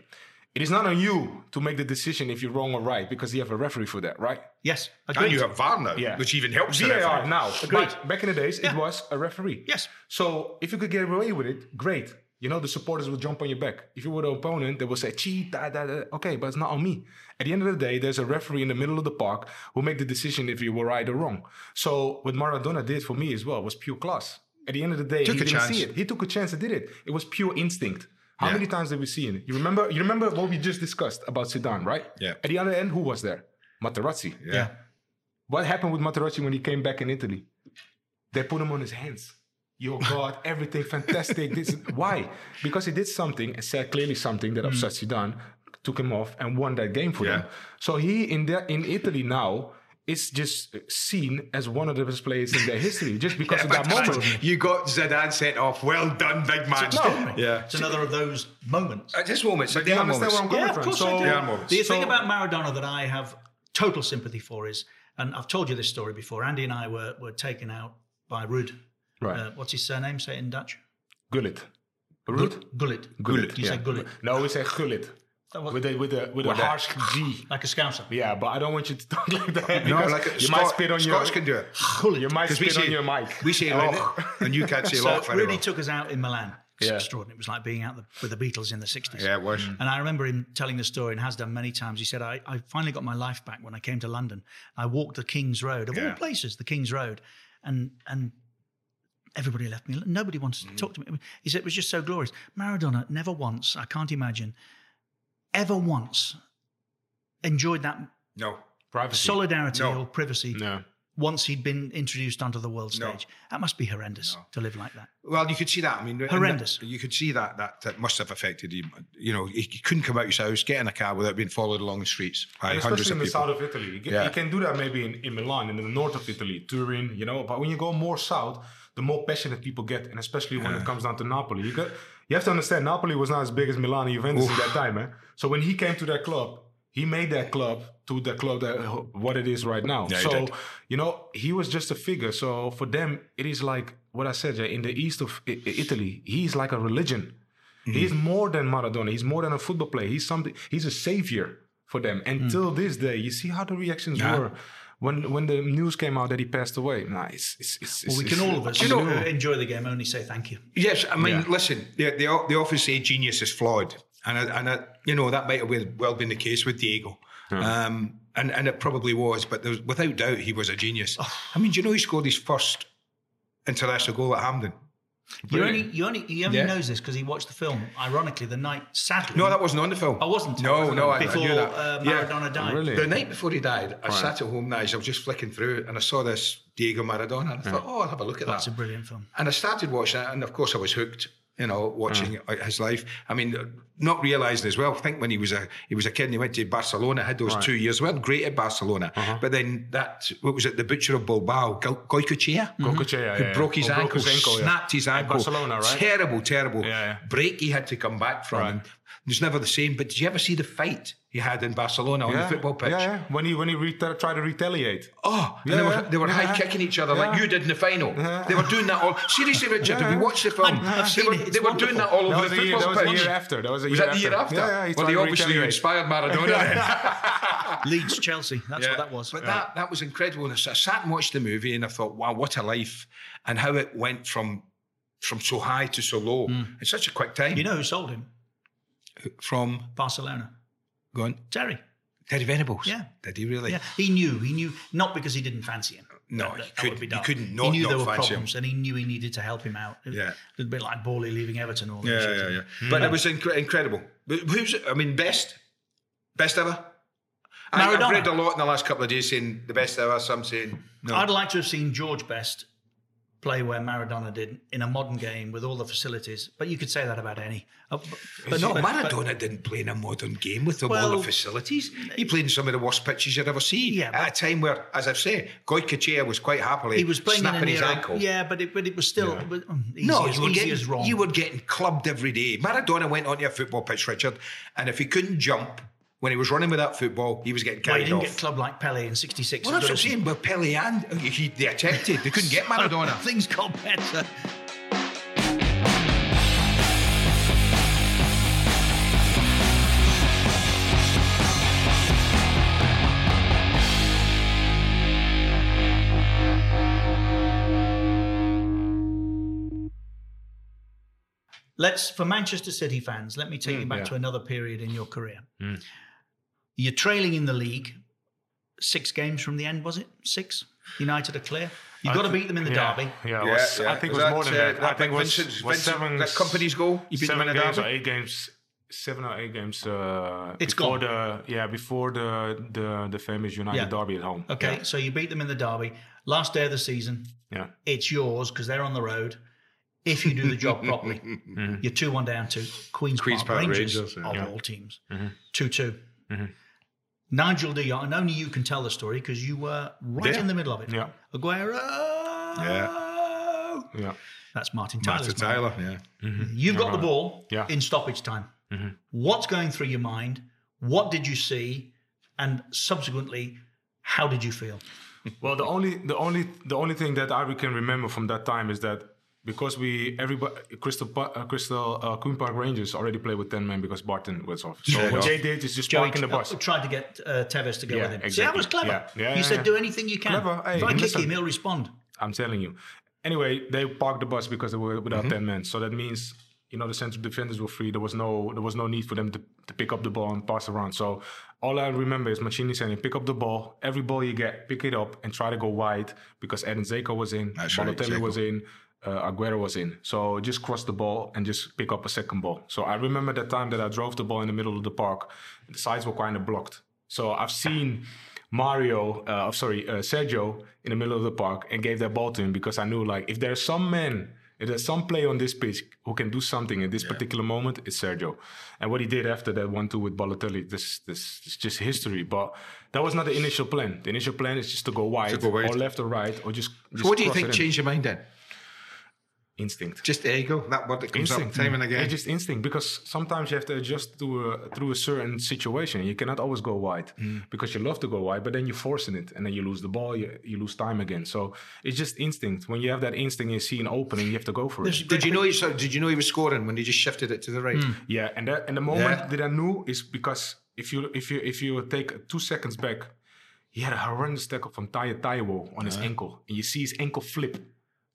Speaker 6: It is not on you to make the decision if you're wrong or right because you have a referee for that, right?
Speaker 7: yes.
Speaker 8: and you have VAR now,
Speaker 6: Yeah.
Speaker 8: which even helps.
Speaker 6: VAR now.
Speaker 7: Agreed.
Speaker 6: But back in the days,
Speaker 7: Yeah.
Speaker 6: it was a referee.
Speaker 7: Yes.
Speaker 6: So if you could get away with it, great. You know, the supporters will jump on your back. If you were the opponent, they will say, cheat, da, da, da. okay, but it's not on me. At the end of the day, there's a referee in the middle of the park who make the decision if you were right or wrong. So what Maradona did for me as well was pure class. At the end of the day,
Speaker 8: Took
Speaker 6: he didn't
Speaker 8: chance.
Speaker 6: see it. He took a chance and did it. It was pure instinct. How
Speaker 8: Yeah.
Speaker 6: many times have we seen? it? You remember? You remember what we just discussed about Zidane, right?
Speaker 8: Yeah.
Speaker 6: At the other end, who was there? Materazzi.
Speaker 8: Yeah.
Speaker 6: What happened with Materazzi when he came back in Italy? They put him on his hands. Your God, everything fantastic. This why? Because he did something and said clearly something that upset mm. Zidane, took him off and won that game for them.
Speaker 8: Yeah.
Speaker 6: So he in the, in Italy now is just seen as one of the best players in their history just because of that moment.
Speaker 8: You got Zidane sent off. Well done, big man.
Speaker 6: No.
Speaker 8: Yeah.
Speaker 7: It's another of those moments.
Speaker 8: At this moment,
Speaker 6: But do you understand where I'm coming
Speaker 7: Yeah, of course
Speaker 6: so,
Speaker 7: I do.
Speaker 8: Yeah, moments.
Speaker 7: The thing about Maradona that I have total sympathy for is, and I've told you this story before. Andy and I were were taken out by Ruud.
Speaker 6: Right.
Speaker 7: Uh, what's his surname? Say it in Dutch.
Speaker 6: Gullit. Ruud?
Speaker 7: Gullit.
Speaker 6: Gullit.
Speaker 7: You
Speaker 6: yeah.
Speaker 7: say Gullit.
Speaker 6: No, we say Gullit.
Speaker 7: That was-
Speaker 6: With a with a with a
Speaker 8: With a-
Speaker 6: harsh G.
Speaker 7: Like a scouser.
Speaker 6: Yeah, but I don't want you to talk like that.
Speaker 8: No, like a,
Speaker 6: you
Speaker 8: Scot-
Speaker 6: might spit on
Speaker 8: Scots
Speaker 6: your
Speaker 8: can do it.
Speaker 6: You might
Speaker 8: 'Cause we
Speaker 6: spit on your mic.
Speaker 8: We say
Speaker 6: Oh.
Speaker 8: loch, and you can't say
Speaker 7: So
Speaker 8: loch very
Speaker 7: Rudy
Speaker 8: well.
Speaker 7: took us out in Milan. It's
Speaker 6: Yeah.
Speaker 7: extraordinary. It was like being out the, with the Beatles in the 60s.
Speaker 8: Yeah, it was.
Speaker 7: And I remember him telling the story and has done many times. He said, I, I finally got my life back when I came to London. I walked the King's Road, of all places, the King's Road. And and everybody left me. Nobody wanted
Speaker 8: Mm.
Speaker 7: to talk to me. He said it was just so glorious. Maradona never once, I can't imagine, ever once enjoyed that
Speaker 8: No.
Speaker 6: Privacy.
Speaker 7: solidarity
Speaker 8: No.
Speaker 7: or privacy
Speaker 6: No.
Speaker 7: once he'd been introduced onto the world
Speaker 8: No.
Speaker 7: stage. That must be horrendous to live like that.
Speaker 8: Well, you could see that. I mean,
Speaker 7: Horrendous.
Speaker 8: that- you could see that that that must have affected him. You know, he he couldn't come out his house, get in a car without being followed along the streets by
Speaker 6: And
Speaker 8: hundreds
Speaker 6: especially in
Speaker 8: of
Speaker 6: the
Speaker 8: people.
Speaker 6: south of Italy. You can,
Speaker 8: Yeah.
Speaker 6: you can do that maybe in, in Milan, and in the north of Italy, Turin, you know. But when you go more south, the more passionate people get, and especially when it comes down to Napoli. You, got, you have to understand, Napoli was not as big as Milan and Juventus in that time, man. So when he came to that club, he made that club to the club that what it is right now.
Speaker 8: Yeah,
Speaker 6: so you know, he was just a figure. So for them, it is like what I said. In the east of Italy, he's like a religion.
Speaker 8: Mm-hmm.
Speaker 6: He's more than Maradona. He's more than a football player. He's something. He's a savior for them. Until this day, you see how the reactions
Speaker 8: Mm. Yeah.
Speaker 6: were when when the news came out that he passed away. Nah, it's, it's, it's,
Speaker 7: Well, we can all of us
Speaker 8: you know-
Speaker 7: enjoy the game only say thank you.
Speaker 8: Yes, I mean,
Speaker 6: Yeah.
Speaker 8: listen, they, they, they often say genius is flawed, and I- and I, you know that might have well- been the case with Diego, um, and and it probably was, but there was, without doubt he was a genius.
Speaker 7: Oh.
Speaker 8: I mean, do you know he scored his first international goal at Hampden?
Speaker 7: You only, you only, he only
Speaker 8: Yeah.
Speaker 7: knows this because he watched the film. Ironically, the night, sadly,
Speaker 8: No, that wasn't on the film.
Speaker 7: I wasn't.
Speaker 8: No, no, I, I
Speaker 7: before
Speaker 8: knew that.
Speaker 7: Uh,
Speaker 8: Yeah.
Speaker 7: Maradona died.
Speaker 6: Really?
Speaker 8: The night before he died, I sat at home nights. I was just flicking through and I saw this Diego Maradona, and I thought, oh, I'll have a look at
Speaker 7: That's
Speaker 8: that.
Speaker 7: That's a brilliant film.
Speaker 8: And I started watching it, and of course I was hooked. You know, mm. watching mm. out his life. I mean, uh, not realizing as well. I think when he was a he was a kid, and he went to Barcelona, had those two years. Well, great at Barcelona,
Speaker 6: Uh-huh.
Speaker 8: but then that what was it? The butcher of Bilbao, Go- Goikoetxea,
Speaker 6: mm-hmm.
Speaker 8: Goikoetxea, who
Speaker 6: yeah,
Speaker 8: broke his ankle,
Speaker 6: broke his ankle, yeah.
Speaker 8: snapped his
Speaker 6: At
Speaker 8: ankle.
Speaker 6: Barcelona, right?
Speaker 8: Terrible, terrible
Speaker 6: yeah.
Speaker 8: break he had to come back from.
Speaker 6: Right.
Speaker 8: And it was never the same. But did you ever see the fight he had in Barcelona on the football pitch?
Speaker 6: Yeah, yeah. When he when he reta- tried to retaliate.
Speaker 8: Oh, and
Speaker 6: Yeah,
Speaker 8: they were, they were
Speaker 6: Yeah.
Speaker 8: high kicking each other like you did in the final. They were doing that all. Seriously, Richard, have you
Speaker 6: Yeah.
Speaker 8: watched the film?
Speaker 7: I've
Speaker 8: they were,
Speaker 7: it.
Speaker 8: They were doing that all
Speaker 6: That
Speaker 8: over the
Speaker 6: the year.
Speaker 8: football
Speaker 6: That was the
Speaker 8: pitch.
Speaker 6: year after. That was the
Speaker 8: Was
Speaker 6: year
Speaker 8: that the year
Speaker 6: after.
Speaker 8: after?
Speaker 6: Yeah, yeah. he
Speaker 8: well, they obviously
Speaker 6: retaliate.
Speaker 8: inspired Maradona.
Speaker 7: Leeds, Chelsea. That's
Speaker 8: Yeah.
Speaker 7: what that was.
Speaker 8: But that that was incredible. And I sat and watched the movie, and I thought, wow, what a life, and how it went from from so high to so low hmm. in such a quick time.
Speaker 7: You know who sold him?
Speaker 8: From
Speaker 7: Barcelona.
Speaker 8: go on,
Speaker 7: Terry.
Speaker 8: Terry Venables.
Speaker 7: Yeah.
Speaker 8: did he really?
Speaker 7: Yeah, he knew. He knew not because he didn't fancy him.
Speaker 8: No,
Speaker 7: That- that would
Speaker 8: couldn't-
Speaker 7: be
Speaker 8: you
Speaker 7: dark.
Speaker 8: couldn't
Speaker 7: he
Speaker 8: not-
Speaker 7: knew
Speaker 8: not
Speaker 7: there were
Speaker 8: fancy him.
Speaker 7: problems, and he knew he needed to help him out. It-
Speaker 8: Yeah.
Speaker 7: a little bit like Borley leaving Everton. All
Speaker 8: Yeah,
Speaker 7: years.
Speaker 8: yeah, yeah. Hmm. But it was incre- incredible. Who's? I mean, best, best ever. I, I've
Speaker 7: Maradona.
Speaker 8: read a lot in the last couple of days saying the best ever. Some saying no.
Speaker 7: I'd like to have seen George Best play where Maradona did in a modern game with all the facilities, but you could say that about any. Uh, but,
Speaker 8: But no,
Speaker 7: but-
Speaker 8: Maradona didn't play in a modern game with all
Speaker 7: Well-
Speaker 8: the facilities. He played in some of the worst pitches you'd ever see.
Speaker 7: Yeah,
Speaker 8: at a time where, as I've said, Goikoetxea was quite happily
Speaker 7: he was playing
Speaker 8: snapping his
Speaker 7: era,
Speaker 8: ankle.
Speaker 7: Yeah, but it, but it was still it was, um, easy,
Speaker 8: no,
Speaker 7: as,
Speaker 8: you were, getting,
Speaker 7: wrong.
Speaker 8: you were getting clubbed every day. Maradona went onto a football pitch, Richard, and if he couldn't jump when he was running with that football, he was getting
Speaker 7: well, he
Speaker 8: carried
Speaker 7: didn't
Speaker 8: off.
Speaker 7: get clubbed like Pele in '66.
Speaker 8: well, that's what I'm saying. But Pele and he, they attempted. They couldn't get Maradona.
Speaker 7: Things got better. Let's for Manchester City fans. Let me take you back
Speaker 6: yeah.
Speaker 7: to another period in your career.
Speaker 6: Mm.
Speaker 7: You're trailing in the league, six games from the end, was it? Six. United are clear. You've got to beat them in the
Speaker 6: yeah,
Speaker 7: derby.
Speaker 6: Yeah, it was, I think it was
Speaker 8: that,
Speaker 6: more than
Speaker 8: uh,
Speaker 6: that. I think it was,
Speaker 8: Vincent's-
Speaker 6: was
Speaker 8: Vincent-
Speaker 6: seven.
Speaker 8: that Kompany's goal? You beat them
Speaker 6: seven
Speaker 8: in a
Speaker 6: games or
Speaker 8: derby?
Speaker 6: eight games. Seven or eight games. Uh,
Speaker 7: It's
Speaker 6: before
Speaker 7: gone.
Speaker 6: the yeah before the the the famous United
Speaker 7: Yeah.
Speaker 6: derby at home.
Speaker 7: Okay,
Speaker 6: Yeah.
Speaker 7: so you beat them in the derby. Last day of the season,
Speaker 6: yeah.
Speaker 7: it's yours because they're on the road. If you do the job properly, you're 2 1 down to Queen's,
Speaker 8: Queen's
Speaker 7: Park,
Speaker 8: Park
Speaker 7: Rangers,
Speaker 8: Rangers, yeah.
Speaker 7: of
Speaker 6: Yeah.
Speaker 7: all teams. 2 2. Nigel de Jong, and only you can tell the story because you were right
Speaker 6: There.
Speaker 7: in the middle of it.
Speaker 6: Yeah.
Speaker 7: Aguero!
Speaker 6: Yeah. Yeah.
Speaker 7: That's Martin
Speaker 8: Martin
Speaker 7: Tyler's man.
Speaker 8: Tyler, yeah. Mm-hmm. Mm-hmm.
Speaker 7: You've got the ball
Speaker 6: Yeah.
Speaker 7: in stoppage time. Mm-hmm. What's going through your mind? What did you see? And subsequently, how did you feel?
Speaker 6: Well, the only the only the only thing that I can remember from that time is that because we everybody Crystal uh, Crystal uh, Queen Park Rangers already played with ten men because Barton was off. So
Speaker 8: Yeah,
Speaker 6: what
Speaker 8: yeah.
Speaker 6: they did is just
Speaker 7: Joey
Speaker 6: park the bus.
Speaker 7: uh, tried to get uh, Tevez to go
Speaker 6: Yeah,
Speaker 7: with him. See, that was clever.
Speaker 6: Yeah. Yeah,
Speaker 7: you
Speaker 6: yeah,
Speaker 7: said
Speaker 6: yeah.
Speaker 7: do anything you can.
Speaker 6: Clever. Hey,
Speaker 7: if I kick
Speaker 6: listen.
Speaker 7: him, he'll respond.
Speaker 6: I'm telling you. Anyway, they parked the bus because they were without
Speaker 8: Mm-hmm.
Speaker 6: ten men. So that means you know the central defenders were free. There was no there was no need for them to, to pick up the ball and pass around. So all I remember is Mancini saying, "Pick up the ball. Every ball you get, pick it up and try to go wide." Because Edin Dzeko was in,
Speaker 8: That's right,
Speaker 6: Balotelli was in, uh, Aguero was in. So just cross the ball and just pick up a second ball. So I remember that time that I drove the ball in the middle of the park. The sides were kind of blocked. So I've seen Mario, uh, sorry, uh, Sergio in the middle of the park and gave that ball to him because I knew like if there's some man, if there's some player on this pitch who can do something in this particular moment, it's Sergio. And what he did after that one two with Balotelli, this this is just history. But that was not the initial plan. The initial plan is just to go wide,
Speaker 8: go wide.
Speaker 6: or left or right, or just. just
Speaker 8: So what do you think changed your mind then?
Speaker 6: Instinct.
Speaker 8: Just ego. That word that comes
Speaker 6: Instinct.
Speaker 8: up time and again.
Speaker 6: It's just instinct because sometimes you have to adjust to a, through a certain situation. You cannot always go wide
Speaker 8: Mm.
Speaker 6: because you love to go wide, but then you're forcing it and then you lose the ball, you, you lose time again. So it's just instinct. When you have that instinct, you see an opening, you have to go for it.
Speaker 8: did you know he so did you know he was scoring when they just shifted it to the right?
Speaker 6: Yeah, and that and the moment
Speaker 8: Yeah.
Speaker 6: that I knew is because if you if you if you take two seconds back, he had a horrendous tackle from Taye Taiwo on his ankle, and you see his ankle flip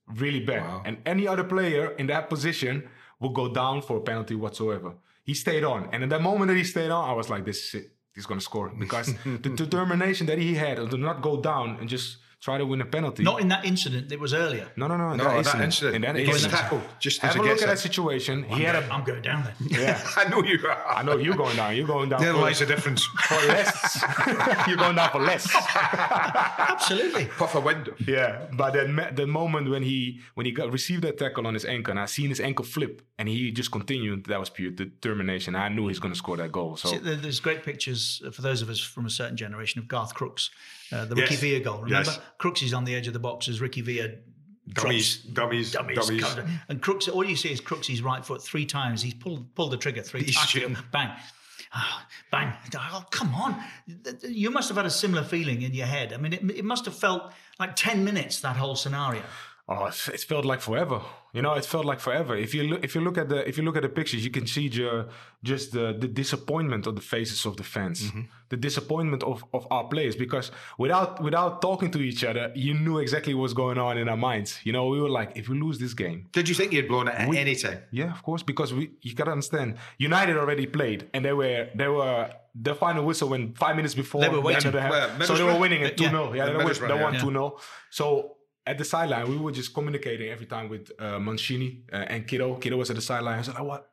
Speaker 6: really bad. And any other player in that position would go down for a penalty whatsoever. He stayed on, and at that moment that he stayed on, I was like, "This is it. He's gonna score." Because the determination that he had to not go down and just try to win a penalty.
Speaker 7: Not in that incident, it was earlier.
Speaker 6: no, no, no.
Speaker 8: No, that incident.
Speaker 6: In that
Speaker 8: He gets
Speaker 6: incident.
Speaker 8: tackled just
Speaker 6: Have a look at that situation. He had a
Speaker 7: I'm going down there.
Speaker 6: yeah.
Speaker 8: I know you are.
Speaker 6: I know you're going down. You're going down.
Speaker 8: There
Speaker 6: for-
Speaker 8: lies the difference.
Speaker 6: for less. You're going down for less.
Speaker 7: Absolutely.
Speaker 8: Puff a window.
Speaker 6: yeah, but that me- the moment when he when he got received that tackle on his ankle, and I seen his ankle flip, and he just continued. That was pure determination. I knew he's going to score that goal. So
Speaker 7: See, There's great pictures uh, for those of us from a certain generation of Garth Crooks, uh, the Ricky
Speaker 8: Yes.
Speaker 7: Villa goal. Remember,
Speaker 8: Yes.
Speaker 7: Crooks is on the edge of the box as Ricky Villa
Speaker 8: Dummies, dummies,
Speaker 7: dummies,
Speaker 8: dummies.
Speaker 7: and Crooks. All you see is Crooks' right foot three times. He's pulled pulled the trigger three
Speaker 8: He's
Speaker 7: times.
Speaker 8: shooting.
Speaker 7: Bang. Ah, bang! Oh, come on! You must have had a similar feeling in your head. I mean, it, it must have felt like ten minutes that whole scenario.
Speaker 6: Oh, it, it felt like forever. You know, it felt like forever. If you look, if you look at the if you look at the pictures, you can see ju- just the, the disappointment on the faces of the fans,
Speaker 8: Mm-hmm.
Speaker 6: the disappointment of, of our players. Because without without talking to each other, you knew exactly what's going on in our minds. You know, we were like, if we lose this game,
Speaker 8: Did you think had blown it at
Speaker 6: We-
Speaker 8: any time?
Speaker 6: yeah, of course, because we you gotta understand, United already played, and they were they were the final whistle went five minutes before
Speaker 7: They were
Speaker 6: of
Speaker 7: waiting.
Speaker 6: the.
Speaker 8: Well,
Speaker 6: so they were winning at
Speaker 7: Yeah.
Speaker 6: 2 0. Yeah,
Speaker 8: The
Speaker 6: they, won-
Speaker 8: Middlesbrough,
Speaker 6: they
Speaker 8: yeah.
Speaker 6: won
Speaker 7: Yeah.
Speaker 6: 2 0. So at the sideline, we were just communicating every time with uh, Mancini uh, and Kiddo. Kiddo was at the sideline. I was like, what?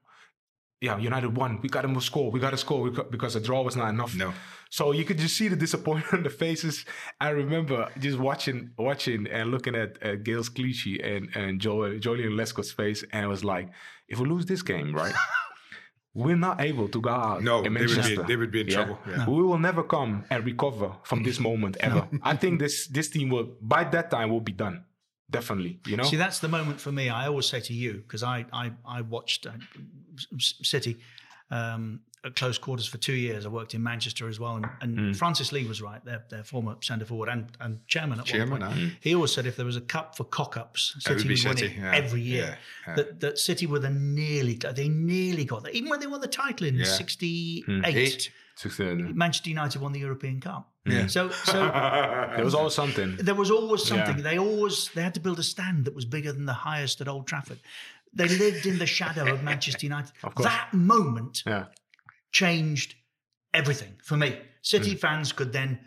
Speaker 6: yeah, United won. We got to score. We got to score because the draw was not enough.
Speaker 8: No.
Speaker 6: So you could just see the disappointment on the faces. I remember just watching, watching and looking at, at Gail's Clichy and and Joel, Joleon Lescott's face, and it was like, if we lose this game, right, we're not able to go out.
Speaker 8: No,
Speaker 6: in
Speaker 8: they would be- they would be in trouble, yeah.
Speaker 6: We will never come and recover from this moment ever. I think this this team will by that time will be done. Definitely, you know.
Speaker 7: See, that's the moment for me. I always say to you because I I I watched uh, City um, at close quarters for two years. I worked in Manchester as well, and, and
Speaker 8: Hmm.
Speaker 7: Francis Lee was right. Their their former centre forward and and chairman at
Speaker 8: Chairman,
Speaker 7: one point.
Speaker 8: aye.
Speaker 7: He always said if there was a cup for cock ups,
Speaker 8: It would
Speaker 7: City
Speaker 8: be
Speaker 7: would win
Speaker 8: City,
Speaker 7: it
Speaker 8: yeah,
Speaker 7: every year.
Speaker 8: yeah, yeah.
Speaker 7: That that City were the nearly they nearly got there, even when they won the title in '68.
Speaker 8: Eight.
Speaker 7: Manchester United won the European Cup.
Speaker 8: Yeah.
Speaker 7: So so
Speaker 6: There was always something.
Speaker 7: there was always something.
Speaker 6: Yeah.
Speaker 7: They always they had to build a stand that was bigger than the highest at Old Trafford. They lived in the shadow of Manchester United.
Speaker 6: Of.
Speaker 7: That moment
Speaker 6: Yeah.
Speaker 7: Changed everything for me. City mm. fans could then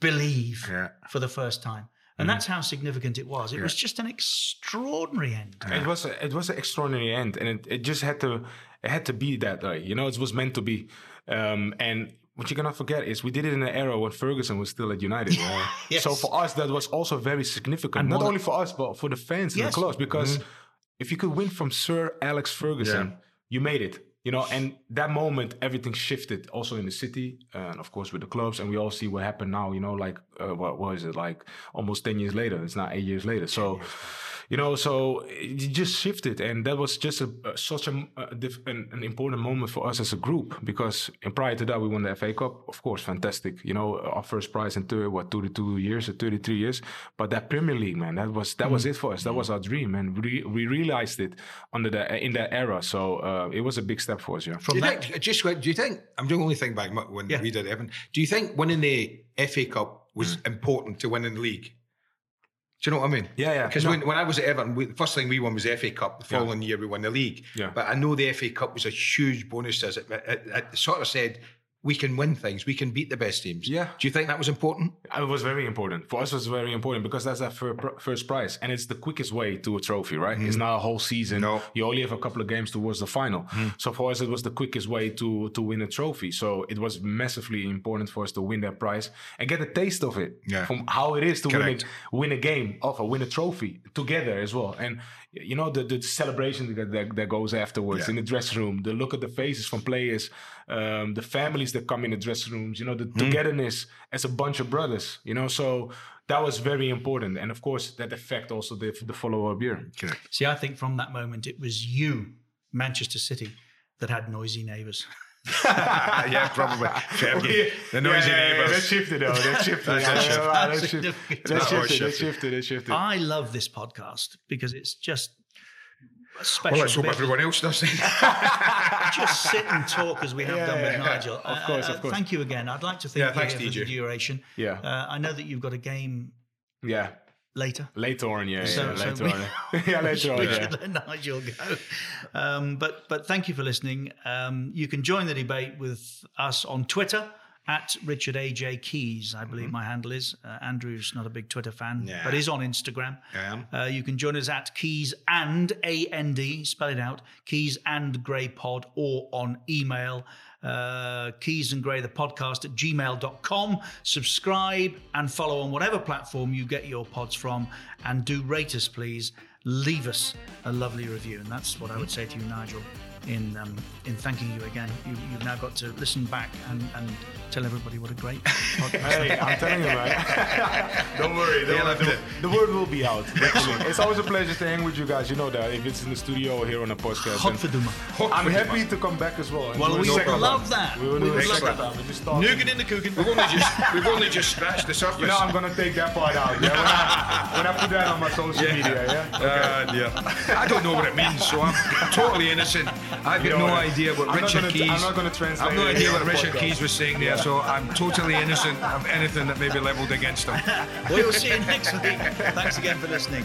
Speaker 7: believe
Speaker 8: Yeah.
Speaker 7: for the first time. And mm. that's how significant it was. It was just an extraordinary end.
Speaker 6: It was a, it was an extraordinary end, and it, it just had to it had to be that way. You know, it was meant to be. Um, and what you cannot forget is we did it in an era when Ferguson was still at United.
Speaker 7: Yes.
Speaker 6: So for us, that was also very significant.
Speaker 7: And
Speaker 6: Not only for us, but for the fans in
Speaker 7: Yes.
Speaker 6: the clubs. Because mm-hmm. if you could win from Sir Alex Ferguson,
Speaker 8: Yeah.
Speaker 6: you made it. You know, and that moment, everything shifted. Also in the city, and of course with the clubs, and we all see what happened now. You know, like uh, what was it like? Almost ten years later. It's not eight years later. So, you know, so it just shifted, and that was just a, a- such a, a diff- an, an important moment for us as a group because and prior to that we won the FA Cup, of course, fantastic. You know, our first prize in thirty, what thirty-two years or thirty-three years, but that Premier League, man, that was that was mm. it for us. That mm. was our dream, and we we realized it under the in that era. So uh, it was a big step for us. Yeah.
Speaker 8: Do you think, uh, just do you think, I'm doing only thing back when
Speaker 7: Yeah.
Speaker 8: we did Evan, do you think winning the FA Cup was mm. important to winning the league? Do you know what I mean?
Speaker 6: Yeah, yeah.
Speaker 8: Because
Speaker 6: No.
Speaker 8: when, when I was at Everton, we, the first thing we won was the FA Cup. The
Speaker 6: Yeah.
Speaker 8: following year, we won the league.
Speaker 6: Yeah.
Speaker 8: But I know the FA Cup was a huge bonus to us. It, it, it sort of said, we can win things. We can beat the best teams.
Speaker 6: Yeah.
Speaker 8: Do you think that was important?
Speaker 6: It was very important. For us, it was very important because that's our fir- first prize. And it's the quickest way to a trophy, right? It's mm-hmm. not a whole season.
Speaker 8: No.
Speaker 6: You only have a couple of games towards the final. Mm-hmm. So for us, it was the quickest way to, to win a trophy. So it was massively important for us to win that prize and get a taste of it
Speaker 8: Yeah.
Speaker 6: from how it is to win a, win a game, of a win a trophy together as well. And you know, the, the celebration that, that, that goes afterwards
Speaker 8: Yeah.
Speaker 6: in the dressing room, the look at the faces from players, um, the families that come in the dressing rooms, you know, the togetherness as a bunch of brothers, you know, so that was very important. And of course, that effect also the, the follow up year.
Speaker 7: See, I think from that moment it was you, Manchester City, that had noisy neighbours.
Speaker 8: yeah, probably. Fergie, the noisy neighbours.
Speaker 6: That shifted, though. That shifted.
Speaker 8: That's
Speaker 6: Yeah,
Speaker 8: a
Speaker 6: yeah,
Speaker 8: shift.
Speaker 6: yeah, that
Speaker 7: That's
Speaker 6: shifted.
Speaker 7: significant.
Speaker 6: That
Speaker 8: That was
Speaker 6: shifted. That
Speaker 8: shifted.
Speaker 6: shifted. That shifted.
Speaker 7: I love this podcast because it's just special.
Speaker 8: Well, let's hope everyone else does.
Speaker 7: just sit and talk as we have
Speaker 6: Yeah,
Speaker 7: done with
Speaker 6: yeah,
Speaker 7: Nigel.
Speaker 6: of course, of course.
Speaker 7: Thank you again. I'd like to thank
Speaker 8: Yeah,
Speaker 7: you
Speaker 8: thanks,
Speaker 7: here for the duration.
Speaker 6: Yeah.
Speaker 7: Uh, I know that you've got a game
Speaker 6: Yeah.
Speaker 7: Later.
Speaker 6: Later on, yeah.
Speaker 7: So-
Speaker 6: yeah
Speaker 7: so
Speaker 6: later
Speaker 7: we-
Speaker 6: on. yeah, later on,
Speaker 7: we
Speaker 6: yeah.
Speaker 7: should let Nigel go. Um, but but thank you for listening. Um, you can join the debate with us on Twitter at Richard AJ Keys. I believe my handle is. Uh, Andrew's not a big Twitter fan,
Speaker 8: Yeah.
Speaker 7: but is on Instagram.
Speaker 8: I am.
Speaker 7: Uh, you can join us at Keys and A N D, spell it out, Keys and Grey Pod, or on email, uh, Keys and Grey, the podcast at gmail.com. Subscribe and follow on whatever platform you get your pods from, and do rate us, please. Leave us a lovely review. And that's what I would say to you, Nigel, in um, in thanking you again. You, you've now got to listen back and, and tell everybody what a great podcast.
Speaker 6: Hey, I'm telling you, man. don't worry. Don't
Speaker 8: Yeah,
Speaker 6: worry. The, the word will be out. it's always a pleasure to hang with you guys. You know that if it's in the studio or here on a podcast. and
Speaker 7: Godverdomme.
Speaker 6: I'm happy to come back as well.
Speaker 7: Well,
Speaker 6: do
Speaker 7: we
Speaker 6: second
Speaker 7: love that.
Speaker 6: We will
Speaker 7: We
Speaker 6: do a
Speaker 7: would
Speaker 6: second
Speaker 8: love
Speaker 6: time. We just talk.
Speaker 7: Nougat in the cooking.
Speaker 8: We've only just we've only just scratched the surface.
Speaker 6: You know, I'm gonna take that part out. Yeah, when I, when I put that on my social media. Yeah.
Speaker 8: Uh, yeah. I don't know what it means, so I'm totally innocent. I've got no idea what
Speaker 6: I'm not
Speaker 8: Richard
Speaker 6: gonna-
Speaker 8: Keys.
Speaker 6: I'm not gonna translate
Speaker 8: I've no idea what Richard
Speaker 6: podcast.
Speaker 8: Keys was saying there, so I'm totally innocent of anything that may be levelled against him.
Speaker 7: We'll see you next week. Thanks again for listening.